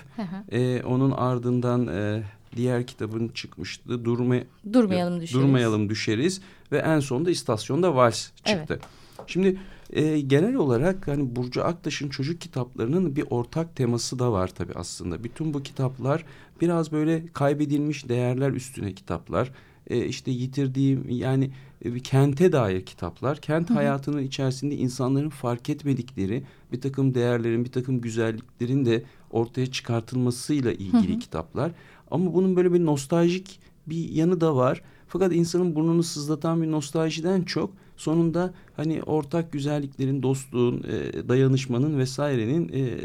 e, onun ardından e, diğer kitabın çıkmıştı. Durma, Durmayalım düşeriz. Durmayalım düşeriz. Ve en sonunda istasyonda Vals çıktı. Evet. Şimdi e, genel olarak hani Burcu Aktaş'ın çocuk kitaplarının bir ortak teması da var tabii aslında. Bütün bu kitaplar biraz böyle kaybedilmiş değerler üstüne kitaplar. E, işte yitirdiğim yani e, kente dair kitaplar. Kent Hı -hı. hayatının içerisinde insanların fark etmedikleri bir takım değerlerin, bir takım güzelliklerin de ortaya çıkartılmasıyla ilgili Hı -hı. kitaplar. Ama bunun böyle bir nostaljik bir yanı da var. Fakat insanın burnunu sızlatan bir nostaljiden çok sonunda hani ortak güzelliklerin, dostluğun, e, dayanışmanın vesairenin e,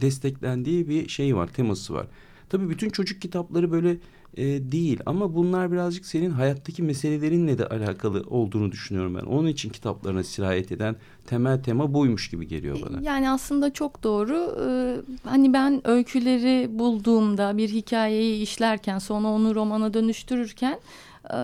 desteklendiği bir şey var, teması var. Tabii bütün çocuk kitapları böyle e, değil ama bunlar birazcık senin hayattaki meselelerinle de alakalı olduğunu düşünüyorum ben. Onun için kitaplarına sirayet eden temel tema buymuş gibi geliyor bana. Yani aslında çok doğru. Ee, hani ben öyküleri bulduğumda bir hikayeyi işlerken sonra onu romana dönüştürürken e,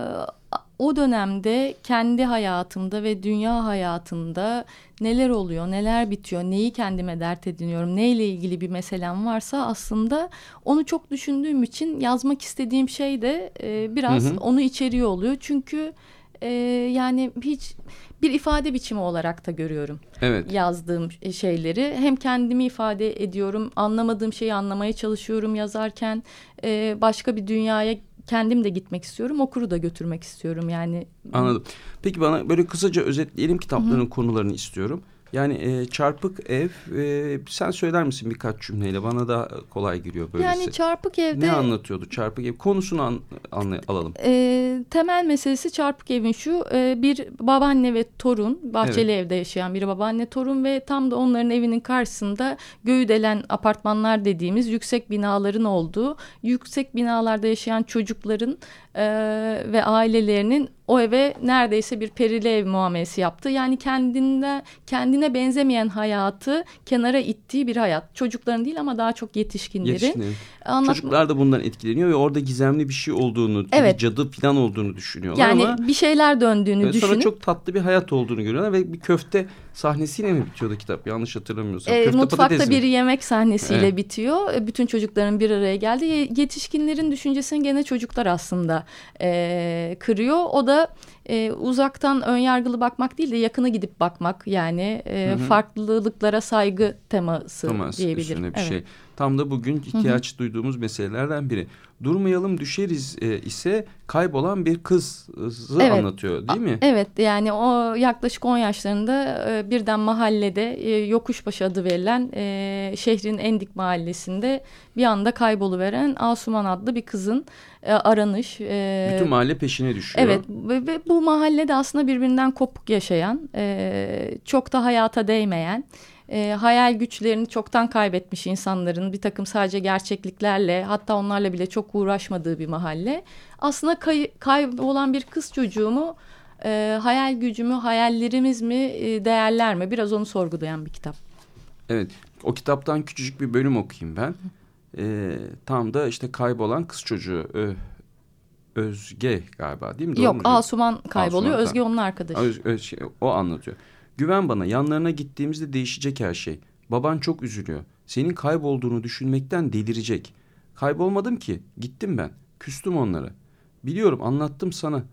o dönemde kendi hayatımda ve dünya hayatında neler oluyor, neler bitiyor, neyi kendime dert ediniyorum, neyle ilgili bir meselem varsa aslında onu çok düşündüğüm için yazmak istediğim şey de e, biraz hı hı. onu içeriyor oluyor. Çünkü e, yani hiç bir ifade biçimi olarak da görüyorum. Evet. Yazdığım şeyleri hem kendimi ifade ediyorum, anlamadığım şeyi anlamaya çalışıyorum yazarken e, başka bir dünyaya kendim de gitmek istiyorum. Okuru da götürmek istiyorum yani. Anladım. Peki bana böyle kısaca özetleyelim kitapların Hı -hı. konularını istiyorum. Yani e, çarpık ev e, sen söyler misin birkaç cümleyle bana da kolay giriyor böylesi. Yani çarpık evde. Ne anlatıyordu çarpık ev konusunu an, anlay alalım. E, temel meselesi çarpık evin şu e, bir babaanne ve torun bahçeli evet. evde yaşayan bir babaanne torun ve tam da onların evinin karşısında göğü delen apartmanlar dediğimiz yüksek binaların olduğu yüksek binalarda yaşayan çocukların e, ve ailelerinin o eve neredeyse bir perili ev muamelesi yaptı. Yani kendinde kendine benzemeyen hayatı kenara ittiği bir hayat. Çocukların değil ama daha çok yetişkinlerin. Yetişkinlerin. Anlatma... Çocuklar da bundan etkileniyor ve orada gizemli bir şey olduğunu, evet. bir cadı falan olduğunu düşünüyorlar yani ama... bir şeyler döndüğünü düşünüp... Sonra çok tatlı bir hayat olduğunu görüyorlar ve bir köfte sahnesiyle mi bitiyordu kitap? Yanlış hatırlamıyorsam. E, mutfakta bir yemek sahnesiyle evet. bitiyor. E, bütün çocukların bir araya geldi. Yetişkinlerin düşüncesini gene çocuklar aslında e, kırıyor. O da e, uzaktan önyargılı bakmak değil de yakına gidip bakmak yani e, hı hı. farklılıklara saygı teması Temas diyebilirim. Bir evet. şey. Tam da bugün ihtiyaç hı hı. duyduğumuz meselelerden biri. Durmayalım düşeriz e, ise kaybolan bir kızı evet. anlatıyor değil mi? Evet yani o yaklaşık 10 yaşlarında e, birden mahallede e, Yokuşbaşı adı verilen e, şehrin en dik mahallesinde bir anda kayboluveren Asuman adlı bir kızın e, aranış. E, Bütün mahalle peşine düşüyor. Evet ve, ve bu mahallede aslında birbirinden kopuk yaşayan e, çok da hayata değmeyen e, hayal güçlerini çoktan kaybetmiş insanların bir takım sadece gerçekliklerle hatta onlarla bile çok uğraşmadığı bir mahalle. Aslında kay, kaybolan bir kız çocuğumu e, hayal gücümü, hayallerimiz mi, e, değerler mi biraz onu sorgulayan bir kitap. Evet o kitaptan küçücük bir bölüm okuyayım ben. E, tam da işte kaybolan kız çocuğu Ö, Özge galiba değil mi? Doğru Yok mu? Asuman kayboluyor Asuman, Özge onun arkadaşı. Öz, Öz, şey, o anlatıyor. Güven bana yanlarına gittiğimizde değişecek her şey. Baban çok üzülüyor. Senin kaybolduğunu düşünmekten delirecek. Kaybolmadım ki. Gittim ben. Küstüm onlara. Biliyorum anlattım sana.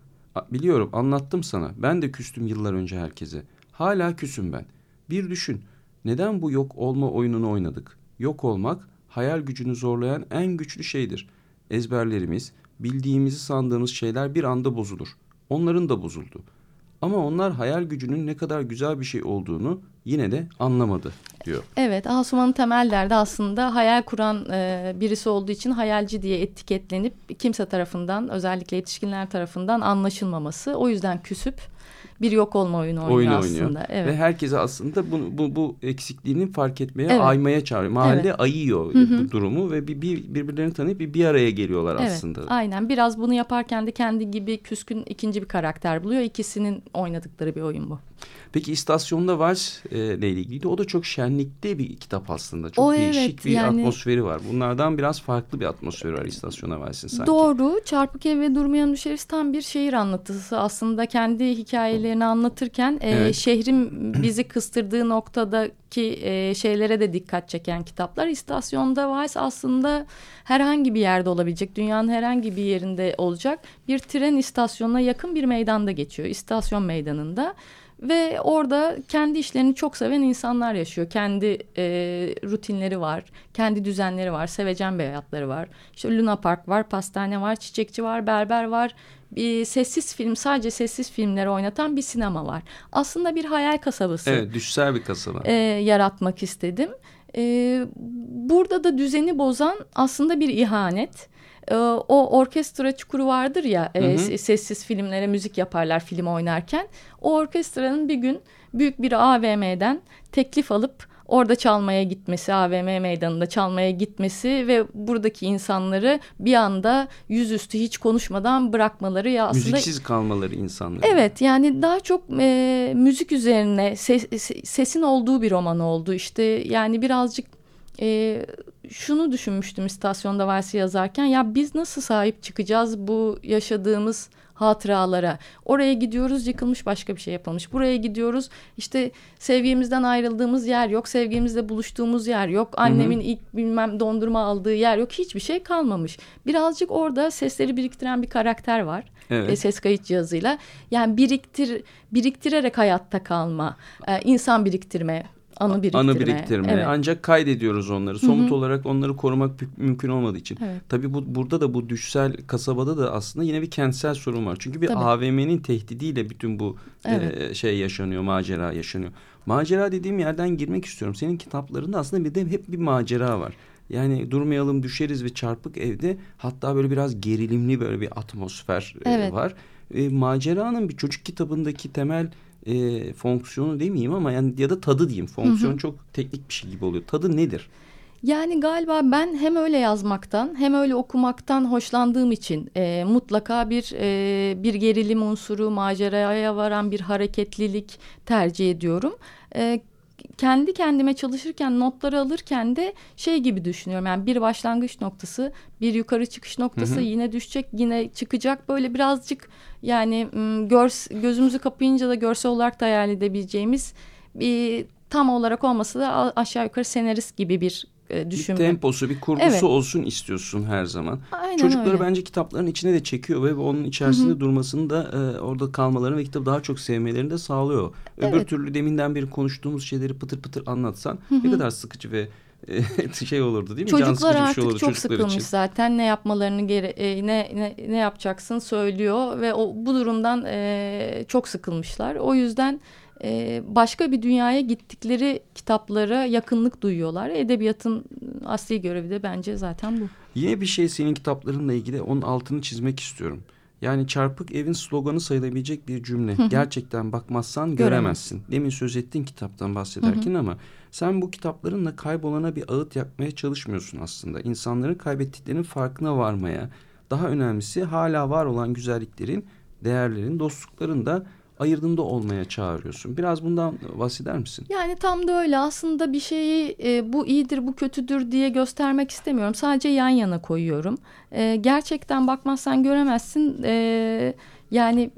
Biliyorum anlattım sana. Ben de küstüm yıllar önce herkese. Hala küsüm ben. Bir düşün. Neden bu yok olma oyununu oynadık? Yok olmak hayal gücünü zorlayan en güçlü şeydir. Ezberlerimiz, bildiğimizi sandığımız şeyler bir anda bozulur. Onların da bozuldu. Ama onlar hayal gücünün ne kadar güzel bir şey olduğunu yine de anlamadı diyor. Evet Asuman'ın temel derdi aslında hayal kuran e, birisi olduğu için hayalci diye etiketlenip kimse tarafından özellikle yetişkinler tarafından anlaşılmaması. O yüzden küsüp bir yok olma oyunu oynuyor oyun aslında. oynuyor. Evet. Ve herkese aslında bu, bu, bu eksikliğini fark etmeye, Evet. aymaya çağırıyor. Mahalle Evet. ayıyor Hı hı. bu durumu ve bir, bir, birbirlerini tanıyıp bir, bir araya geliyorlar Evet, aslında. aynen. Biraz bunu yaparken de kendi gibi küskün ikinci bir karakter buluyor. İkisinin oynadıkları bir oyun bu. Peki istasyonda var e, ile ilgili o da çok şenlikli bir kitap aslında. Çok O değişik evet, bir yani- atmosferi var. Bunlardan biraz farklı bir atmosferi var istasyona versin sanki. Doğru. Çarpık Ev ve Durmayan Düşeriz tam bir şehir anlatısı. Aslında kendi hikayelerini anlatırken e, Evet. şehrin bizi kıstırdığı noktadaki e, şeylere de dikkat çeken kitaplar. İstasyonda Vice aslında herhangi bir yerde olabilecek, dünyanın herhangi bir yerinde olacak bir tren istasyonuna yakın bir meydanda geçiyor. İstasyon meydanında. Ve orada kendi işlerini çok seven insanlar yaşıyor. Kendi e, rutinleri var, kendi düzenleri var, sevecen bir hayatları var. İşte Luna Park var, pastane var, çiçekçi var, berber var. Bir sessiz film, sadece sessiz filmleri oynatan bir sinema var. Aslında bir hayal kasabası Evet düşsel bir kasaba. e, yaratmak istedim. E, burada da düzeni bozan aslında bir ihanet. E, o orkestra çukuru vardır ya e, Hı hı. sessiz filmlere müzik yaparlar film oynarken. O orkestranın bir gün büyük bir AVM'den teklif alıp orada çalmaya gitmesi, AVM meydanında çalmaya gitmesi ve buradaki insanları bir anda yüzüstü hiç konuşmadan bırakmaları ya aslında Müziksiz kalmaları insanlar. Evet yani daha çok e, müzik üzerine ses- se- sesin olduğu bir roman oldu. İşte yani birazcık e, şunu düşünmüştüm istasyonda versi yazarken ya biz nasıl sahip çıkacağız bu yaşadığımız hatıralara. Oraya gidiyoruz yıkılmış başka bir şey yapılmış. Buraya gidiyoruz işte sevgimizden ayrıldığımız yer yok. Sevgimizle buluştuğumuz yer yok. Annemin ilk bilmem dondurma aldığı yer yok. Hiçbir şey kalmamış. Birazcık orada sesleri biriktiren bir karakter var Evet. e, ses kayıt cihazıyla. Yani biriktir biriktirerek hayatta kalma, e, insan biriktirme, anı biriktirme. Anı biriktirme. Evet. Ancak kaydediyoruz onları. Somut olarak onları korumak mü- mümkün olmadığı için. Evet. Tabii bu burada da bu düşsel kasabada da aslında yine bir kentsel sorun var. Çünkü bir Tabii. AVM'nin tehdidiyle bütün bu e, Evet. şey yaşanıyor, macera yaşanıyor. Macera dediğim yerden girmek istiyorum. Senin kitaplarında aslında bir de hep bir macera var. Yani durmayalım düşeriz ve çarpık evde hatta böyle biraz gerilimli böyle bir atmosfer e, Evet. var. E, maceranın bir çocuk kitabındaki temel e, fonksiyonu demeyeyim ama yani ya da tadı diyeyim. Fonksiyon çok teknik bir şey gibi oluyor. Tadı nedir? Yani galiba ben hem öyle yazmaktan hem öyle okumaktan hoşlandığım için e, mutlaka bir e, bir gerilim unsuru, maceraya varan bir hareketlilik tercih ediyorum. E, kendi kendime çalışırken notları alırken de şey gibi düşünüyorum. Yani bir başlangıç noktası, bir yukarı çıkış noktası, Hı hı. yine düşecek, yine çıkacak. Böyle birazcık yani görs gözümüzü kapayınca da görsel olarak da hayal edebileceğimiz bir tam olarak olmasa da aşağı yukarı senarist gibi bir e, Bir düşünme. temposu, bir kurgusu Evet. olsun istiyorsun her zaman. Aynen Çocukları öyle. bence kitapların içine de çekiyor ve onun içerisinde durmasını da e, orada kalmalarını ve kitabı daha çok sevmelerini de sağlıyor. Öbür Evet. türlü deminden beri konuştuğumuz şeyleri pıtır pıtır anlatsan ne kadar sıkıcı ve e, (laughs) şey olurdu değil mi? Çocuklar bir artık şey olurdu çok sıkılmış için. zaten ne yapmalarını gere e, ne, ne ne yapacaksın söylüyor ve o bu durumdan e, çok sıkılmışlar. O yüzden e, başka bir dünyaya gittikleri kitaplara yakınlık duyuyorlar. Edebiyatın asli görevi de bence zaten bu. Yine bir şey senin kitaplarınla ilgili onun altını çizmek istiyorum. Yani çarpık evin sloganı sayılabilecek bir cümle. Gerçekten bakmazsan göremezsin. Demin söz ettin kitaptan bahsederken ama sen bu kitaplarınla kaybolana bir ağıt yakmaya çalışmıyorsun aslında. İnsanların kaybettiklerinin farkına varmaya, daha önemlisi hala var olan güzelliklerin, değerlerin, dostlukların da ayırdığında olmaya çağırıyorsun. Biraz bundan bahseder misin? Yani tam da öyle aslında bir şeyi e, bu iyidir bu kötüdür diye göstermek istemiyorum. Sadece yan yana koyuyorum. E, gerçekten bakmazsan göremezsin. E, yani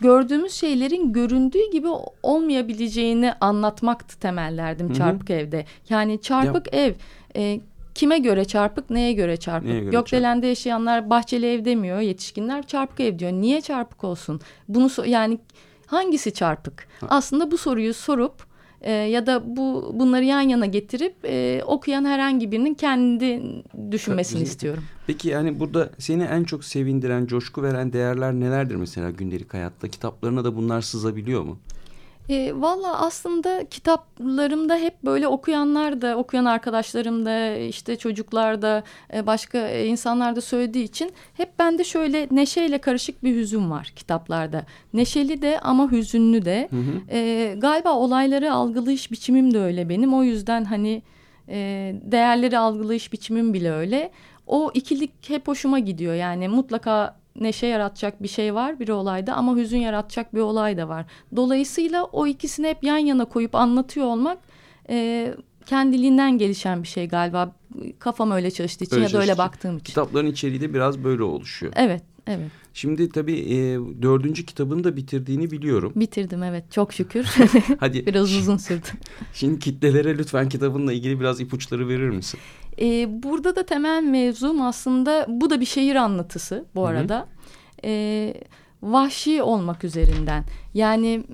gördüğümüz şeylerin göründüğü gibi olmayabileceğini anlatmaktı temellerdim Hı hı. çarpık evde. Yani çarpık ev e, kime göre çarpık neye göre çarpık? Neye göre Gökdelen'de yaşayanlar bahçeli ev demiyor yetişkinler çarpık ev diyor. Niye çarpık olsun? Bunu so- yani hangisi çarpık? Aslında bu soruyu sorup e, ya da bu bunları yan yana getirip e, okuyan herhangi birinin kendi düşünmesini Güzel. istiyorum. Peki yani burada seni en çok sevindiren, coşku veren değerler nelerdir mesela gündelik hayatta? Kitaplarına da bunlar sızabiliyor mu? E, Valla aslında kitaplarımda hep böyle okuyanlar da, okuyan arkadaşlarım da, işte çocuklar da, e, başka e, insanlar da söylediği için hep bende şöyle neşeyle karışık bir hüzün var kitaplarda. Neşeli de ama hüzünlü de. E, galiba olayları algılayış biçimim de öyle benim. O yüzden hani e, değerleri algılayış biçimim bile öyle. O ikilik hep hoşuma gidiyor yani mutlaka neşe yaratacak bir şey var bir olayda ama hüzün yaratacak bir olay da var. Dolayısıyla o ikisini hep yan yana koyup anlatıyor olmak e, kendiliğinden gelişen bir şey galiba. Kafam öyle çalıştığı için Öyle ya da öyle baktığım için. Kitapların içeriği de biraz böyle oluşuyor. Evet, evet. Şimdi tabii e, dördüncü kitabını da bitirdiğini biliyorum. Bitirdim evet çok şükür. (laughs) Hadi (laughs) Biraz uzun sürdü. şimdi kitlelere lütfen kitabınla ilgili biraz ipuçları verir misin? Ee, burada da temel mevzum aslında bu da bir şehir anlatısı bu arada. Ee, vahşi olmak üzerinden. Yani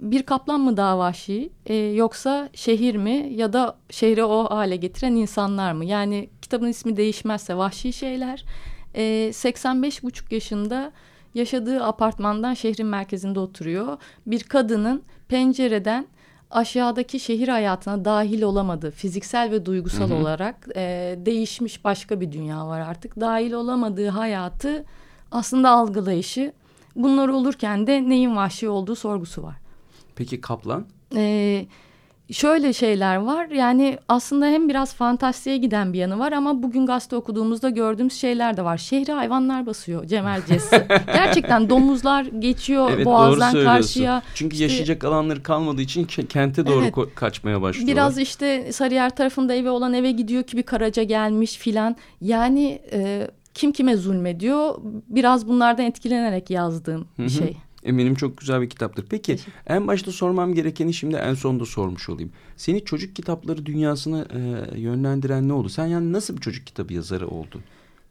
bir kaplan mı daha vahşi e, yoksa şehir mi ya da şehri o hale getiren insanlar mı? Yani kitabın ismi değişmezse vahşi şeyler. E, 85 buçuk yaşında yaşadığı apartmandan şehrin merkezinde oturuyor. Bir kadının pencereden aşağıdaki şehir hayatına dahil olamadığı fiziksel ve duygusal olarak e, değişmiş başka bir dünya var artık. Dahil olamadığı hayatı aslında algılayışı bunlar olurken de neyin vahşi olduğu sorgusu var. Peki kaplan? Ee, şöyle şeyler var yani aslında hem biraz fantastiğe giden bir yanı var ama bugün gazete okuduğumuzda gördüğümüz şeyler de var. Şehri hayvanlar basıyor Cem Erciyes. (laughs) Gerçekten domuzlar geçiyor Evet boğazdan karşıya. Çünkü İşte- yaşayacak alanları kalmadığı için ke- kente doğru Evet. kaçmaya başlıyorlar. Biraz işte Sarıyer tarafında evi olan eve gidiyor ki bir karaca gelmiş filan. Yani e, kim kime zulmediyor biraz bunlardan etkilenerek yazdığım bir şey. Eminim çok güzel bir kitaptır. Peki en başta sormam gerekeni şimdi en sonda sormuş olayım. Seni çocuk kitapları dünyasına e, yönlendiren ne oldu? Sen yani nasıl bir çocuk kitabı yazarı oldun?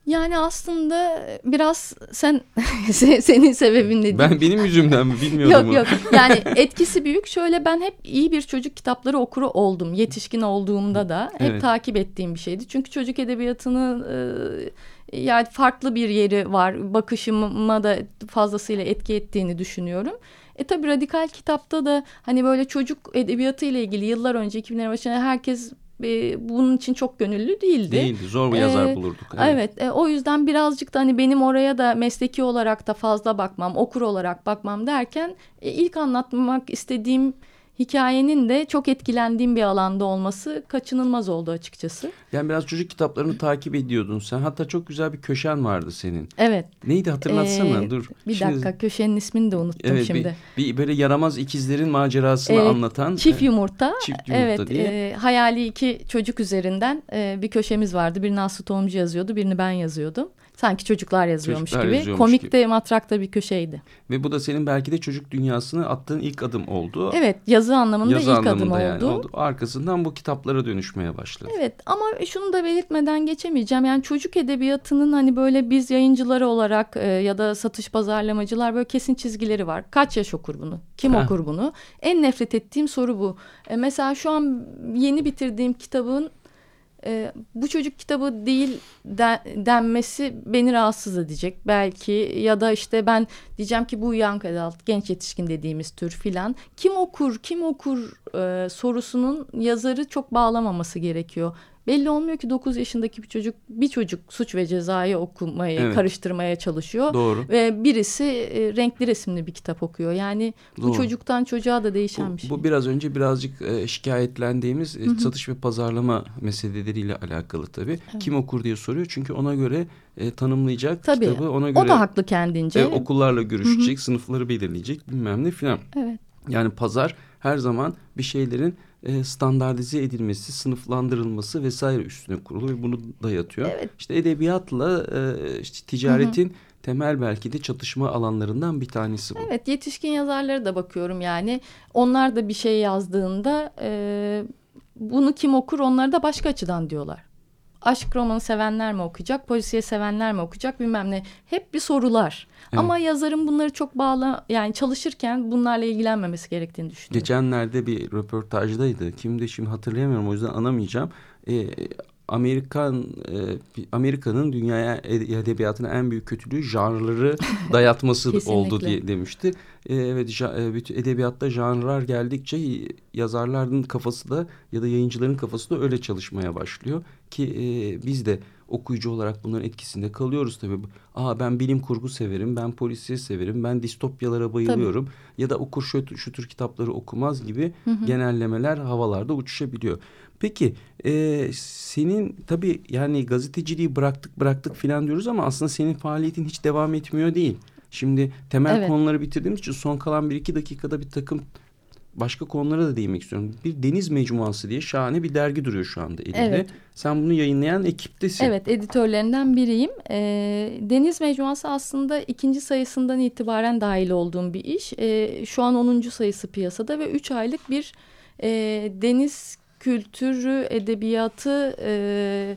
Yani aslında biraz sen (laughs) se- senin sebebin ne Ben benim yüzümden mi bilmiyorum. Yok yok (laughs) yani etkisi büyük. Şöyle ben hep iyi bir çocuk kitapları okuru oldum. Yetişkin olduğumda da hep Evet. takip ettiğim bir şeydi. Çünkü çocuk edebiyatının e, yani farklı bir yeri var. Bakışıma da fazlasıyla etki ettiğini düşünüyorum. E tabi radikal kitapta da hani böyle çocuk edebiyatı ile ilgili yıllar önce 2000'lerin başında herkes e, bunun için çok gönüllü değildi. Değildi. Zor bir yazar Ee, bulurduk. Evet, e, o yüzden birazcık da hani benim oraya da mesleki olarak da fazla bakmam, okur olarak bakmam derken e, ilk anlatmak istediğim hikayenin de çok etkilendiğim bir alanda olması kaçınılmaz oldu açıkçası. Yani biraz çocuk kitaplarını takip ediyordun sen. Hatta çok güzel bir köşen vardı senin. Evet. Neydi hatırlatsana Ee, dur. Bir Şimdi- dakika köşenin ismini de unuttum Evet şimdi. bir, bir böyle yaramaz ikizlerin macerasını Ee, anlatan. Çift yumurta. Çift yumurta evet, diye. e, hayali iki çocuk üzerinden e, bir köşemiz vardı. Birini Aslı Tohumcu yazıyordu, birini ben yazıyordum. Sanki çocuklar yazıyormuş Çocuklar gibi. yazıyormuş Komik gibi. de matrakta bir köşeydi. Ve bu da senin belki de çocuk dünyasına attığın ilk adım oldu. Evet, yazı anlamında Yazı ilk adım anlamında oldu. yani oldu. Arkasından bu kitaplara dönüşmeye başladı. Evet ama şunu da belirtmeden geçemeyeceğim. Yani çocuk edebiyatının hani böyle biz yayıncıları olarak e, ya da satış pazarlamacılar böyle kesin çizgileri var. Kaç yaş okur bunu? Kim Ha. okur bunu? En nefret ettiğim soru bu. E, mesela şu an yeni bitirdiğim kitabın e, bu çocuk kitabı değil de- denmesi beni rahatsız edecek belki ya da işte ben diyeceğim ki bu young adult genç yetişkin dediğimiz tür filan kim okur kim okur e, sorusunun yazarı çok bağlamaması gerekiyor. Belli olmuyor ki 9 yaşındaki bir çocuk bir çocuk suç ve cezayı okumayı Evet. karıştırmaya çalışıyor. Doğru. Ve birisi e, renkli resimli bir kitap okuyor. Yani bu Doğru. çocuktan çocuğa da değişen Bu, bir şey. bu biraz önce birazcık e, şikayetlendiğimiz e, satış ve pazarlama meseleleriyle alakalı tabii. Kim okur diye soruyor çünkü ona göre e, tanımlayacak Tabii. kitabı ona göre O da haklı kendince. e, okullarla görüşecek, sınıfları belirleyecek bilmem ne filan. Evet. Yani pazar her zaman bir şeylerin e, standartize edilmesi, sınıflandırılması vesaire üstüne kurulu ve bunu dayatıyor. Evet. İşte edebiyatla e, işte ticaretin temel belki de çatışma alanlarından bir tanesi bu. Evet yetişkin yazarlara da bakıyorum yani. Onlar da bir şey yazdığında e, bunu kim okur onlar da başka açıdan diyorlar. Aşk romanı sevenler mi okuyacak, polisiye sevenler mi okuyacak bilmem ne. Hep bir sorular. Evet. Ama yazarın bunları çok bağla yani çalışırken bunlarla ilgilenmemesi gerektiğini düşünüyorum. Geçenlerde bir röportajdaydı. Kimdi şimdi hatırlayamıyorum o yüzden anamayacağım. Ee, Amerikan e, Amerika'nın dünyaya edebiyatına en büyük kötülüğü janrları (laughs) dayatması oldu diye demişti. E, evet e, edebiyatta janrlar geldikçe yazarların kafası da ya da yayıncıların kafası da öyle çalışmaya başlıyor ki e, biz de okuyucu olarak bunların etkisinde kalıyoruz tabii. Aa ben bilim kurgu severim, ben polisiye severim, ben distopyalara bayılıyorum tabii. ya da okur şu, şu tür kitapları okumaz gibi hı hı. genellemeler havalarda uçuşabiliyor. Peki e, senin tabii yani gazeteciliği bıraktık bıraktık filan diyoruz ama aslında senin faaliyetin hiç devam etmiyor değil. Şimdi temel evet. konuları bitirdiğimiz için son kalan bir iki dakikada bir takım başka konulara da değinmek istiyorum. Bir Deniz Mecmuası diye şahane bir dergi duruyor şu anda elinde. Evet. Sen bunu yayınlayan ekiptesin. Evet editörlerinden biriyim. E, Deniz Mecmuası aslında ikinci sayısından itibaren dahil olduğum bir iş. E, şu an 10. sayısı piyasada ve üç aylık bir e, deniz kültürü, edebiyatı... E,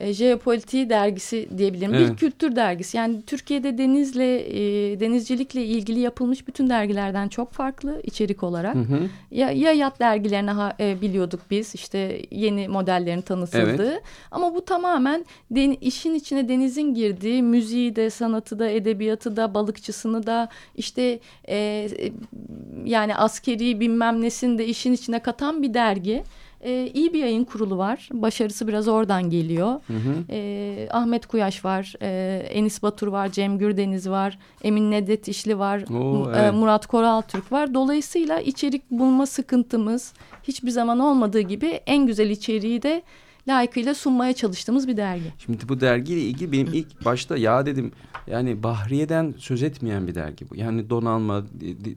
e, jeopolitiği dergisi diyebilirim. Evet. Bir kültür dergisi. Yani Türkiye'de denizle e, denizcilikle ilgili yapılmış bütün dergilerden çok farklı içerik olarak. Hı hı. Ya, ya yat dergilerini ha, e, biliyorduk biz işte yeni modellerin tanıtıldığı. Evet. Ama bu tamamen den, işin içine denizin girdiği müziği de sanatı da edebiyatı da balıkçısını da işte e, yani askeri bilmem nesini de işin içine katan bir dergi e, iyi bir yayın kurulu var. Başarısı biraz oradan geliyor. Hı hı. E, Ahmet Kuyaş var, e, Enis Batur var, Cem Gürdeniz var, Emin Nedet İşli var, Oo, e, evet. e, Murat Koral Türk var. Dolayısıyla içerik bulma sıkıntımız hiçbir zaman olmadığı gibi en güzel içeriği de layıkıyla sunmaya çalıştığımız bir dergi. Şimdi bu dergiyle ilgili benim ilk başta ya dedim yani Bahriye'den söz etmeyen bir dergi bu. Yani donanma,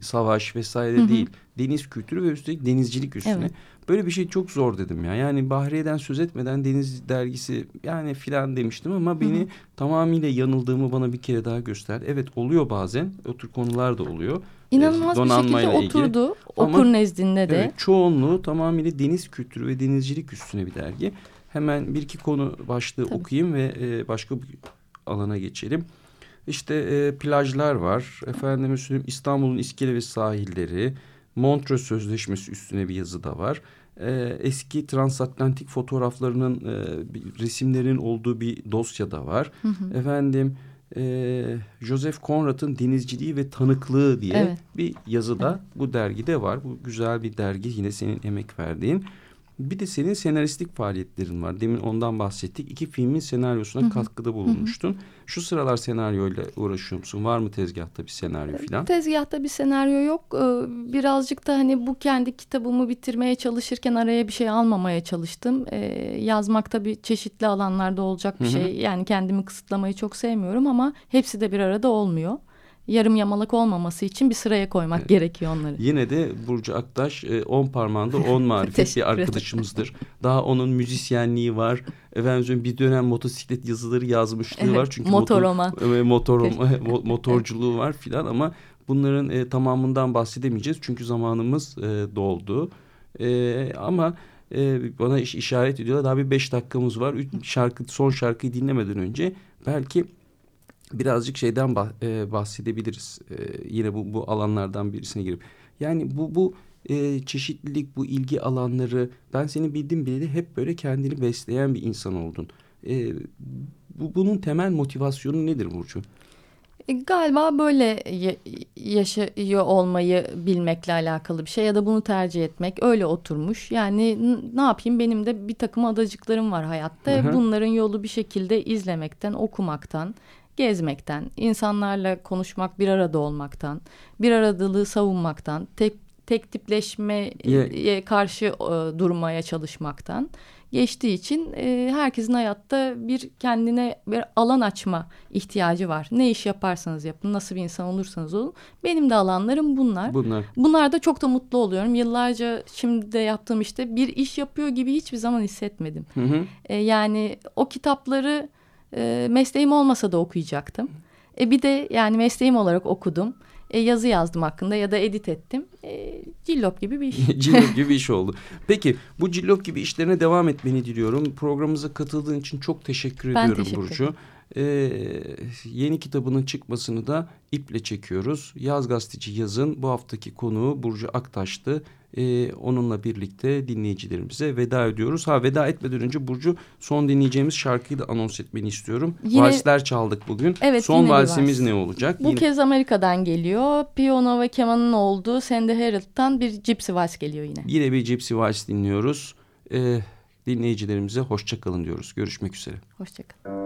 savaş vesaire Hı -hı. değil. Deniz kültürü ve üstelik denizcilik üstüne. Evet. Böyle bir şey çok zor dedim ya. Yani Bahriye'den söz etmeden Deniz dergisi yani filan demiştim ama beni Hı -hı. tamamıyla yanıldığımı bana bir kere daha gösterdi. Evet oluyor bazen. O tür konular da oluyor. İnanılmaz bir şekilde oturdu. Ilgili. Okur ama, nezdinde de. Evet, çoğunluğu tamamıyla deniz kültürü ve denizcilik üstüne bir dergi. Hemen bir iki konu başlığı Tabii. okuyayım ve e, başka bir alana geçelim. İşte e, plajlar var. Efendim söyleyeyim İstanbul'un iskele ve sahilleri. Montreux Sözleşmesi üstüne bir yazı da var. E, eski transatlantik fotoğraflarının e, resimlerin olduğu bir dosya da var. Hı hı. Efendim e, Joseph Conrad'ın denizciliği ve tanıklığı diye evet. bir yazı da evet. bu dergide var. Bu güzel bir dergi yine senin emek verdiğin. Bir de senin senaristlik faaliyetlerin var. Demin ondan bahsettik. İki filmin senaryosuna Hı-hı. katkıda bulunmuştun. Hı-hı. Şu sıralar senaryoyla uğraşıyor musun? Var mı tezgahta bir senaryo falan? Tezgahta bir senaryo yok. Ee, birazcık da hani bu kendi kitabımı bitirmeye çalışırken araya bir şey almamaya çalıştım. Ee, yazmak tabii çeşitli alanlarda olacak bir Hı-hı. şey. Yani kendimi kısıtlamayı çok sevmiyorum ama hepsi de bir arada olmuyor yarım yamalak olmaması için bir sıraya koymak evet. gerekiyor onları. Yine de Burcu Aktaş e, on parmağında (laughs) on marifet bir arkadaşımızdır. Daha onun müzisyenliği var. Efendim bir dönem motosiklet yazıları yazmışlığı evet, var. Çünkü motoroman. Motor, motor, (laughs) motorculuğu var filan ama bunların e, tamamından bahsedemeyeceğiz. Çünkü zamanımız e, doldu. E, ama e, bana iş, işaret ediyorlar. Daha bir beş dakikamız var. Üç şarkı, son şarkıyı dinlemeden önce belki birazcık şeyden bah, e, bahsedebiliriz. E, yine bu, bu alanlardan birisine girip. Yani bu bu e, çeşitlilik, bu ilgi alanları ben seni bildim bileli hep böyle kendini besleyen bir insan oldun. E, bu, bunun temel motivasyonu nedir Burcu? E, galiba böyle yaşıyor olmayı bilmekle alakalı bir şey ya da bunu tercih etmek öyle oturmuş. Yani ne yapayım benim de bir takım adacıklarım var hayatta. Hı hı. Bunların yolu bir şekilde izlemekten, okumaktan, gezmekten, insanlarla konuşmak, bir arada olmaktan, bir aradılığı savunmaktan, tek, tek tipleşmeye karşı e, durmaya çalışmaktan geçtiği için e, herkesin hayatta bir kendine bir alan açma ihtiyacı var. Ne iş yaparsanız yapın, nasıl bir insan olursanız olun. Benim de alanlarım bunlar. Bunlar. Bunlarda çok da mutlu oluyorum. Yıllarca şimdi de yaptığım işte bir iş yapıyor gibi hiçbir zaman hissetmedim. Hı hı. E, yani o kitapları e, mesleğim olmasa da okuyacaktım. E, bir de yani mesleğim olarak okudum. E, yazı yazdım hakkında ya da edit ettim. E, cillop gibi bir iş. (laughs) cillop gibi bir iş oldu. Peki bu cillop gibi işlerine devam etmeni diliyorum. Programımıza katıldığın için çok teşekkür ben ediyorum teşekkür Burcu. Ee, yeni kitabının çıkmasını da iple çekiyoruz. Yaz Gazeteci Yaz'ın bu haftaki konuğu Burcu Aktaş'tı. Ee, onunla birlikte dinleyicilerimize veda ediyoruz. Ha veda etmeden önce Burcu son dinleyeceğimiz şarkıyı da anons etmeni istiyorum. Yine- Valsler çaldık bugün. Evet, son valsimiz vals. ne olacak? Bu Yine- kez Amerika'dan geliyor. Piyano ve kemanın olduğu Sandy Harold'dan bir Gypsy Vals geliyor yine. Yine bir Gypsy Vals dinliyoruz. Ee, dinleyicilerimize hoşça kalın diyoruz. Görüşmek üzere. Hoşçakalın.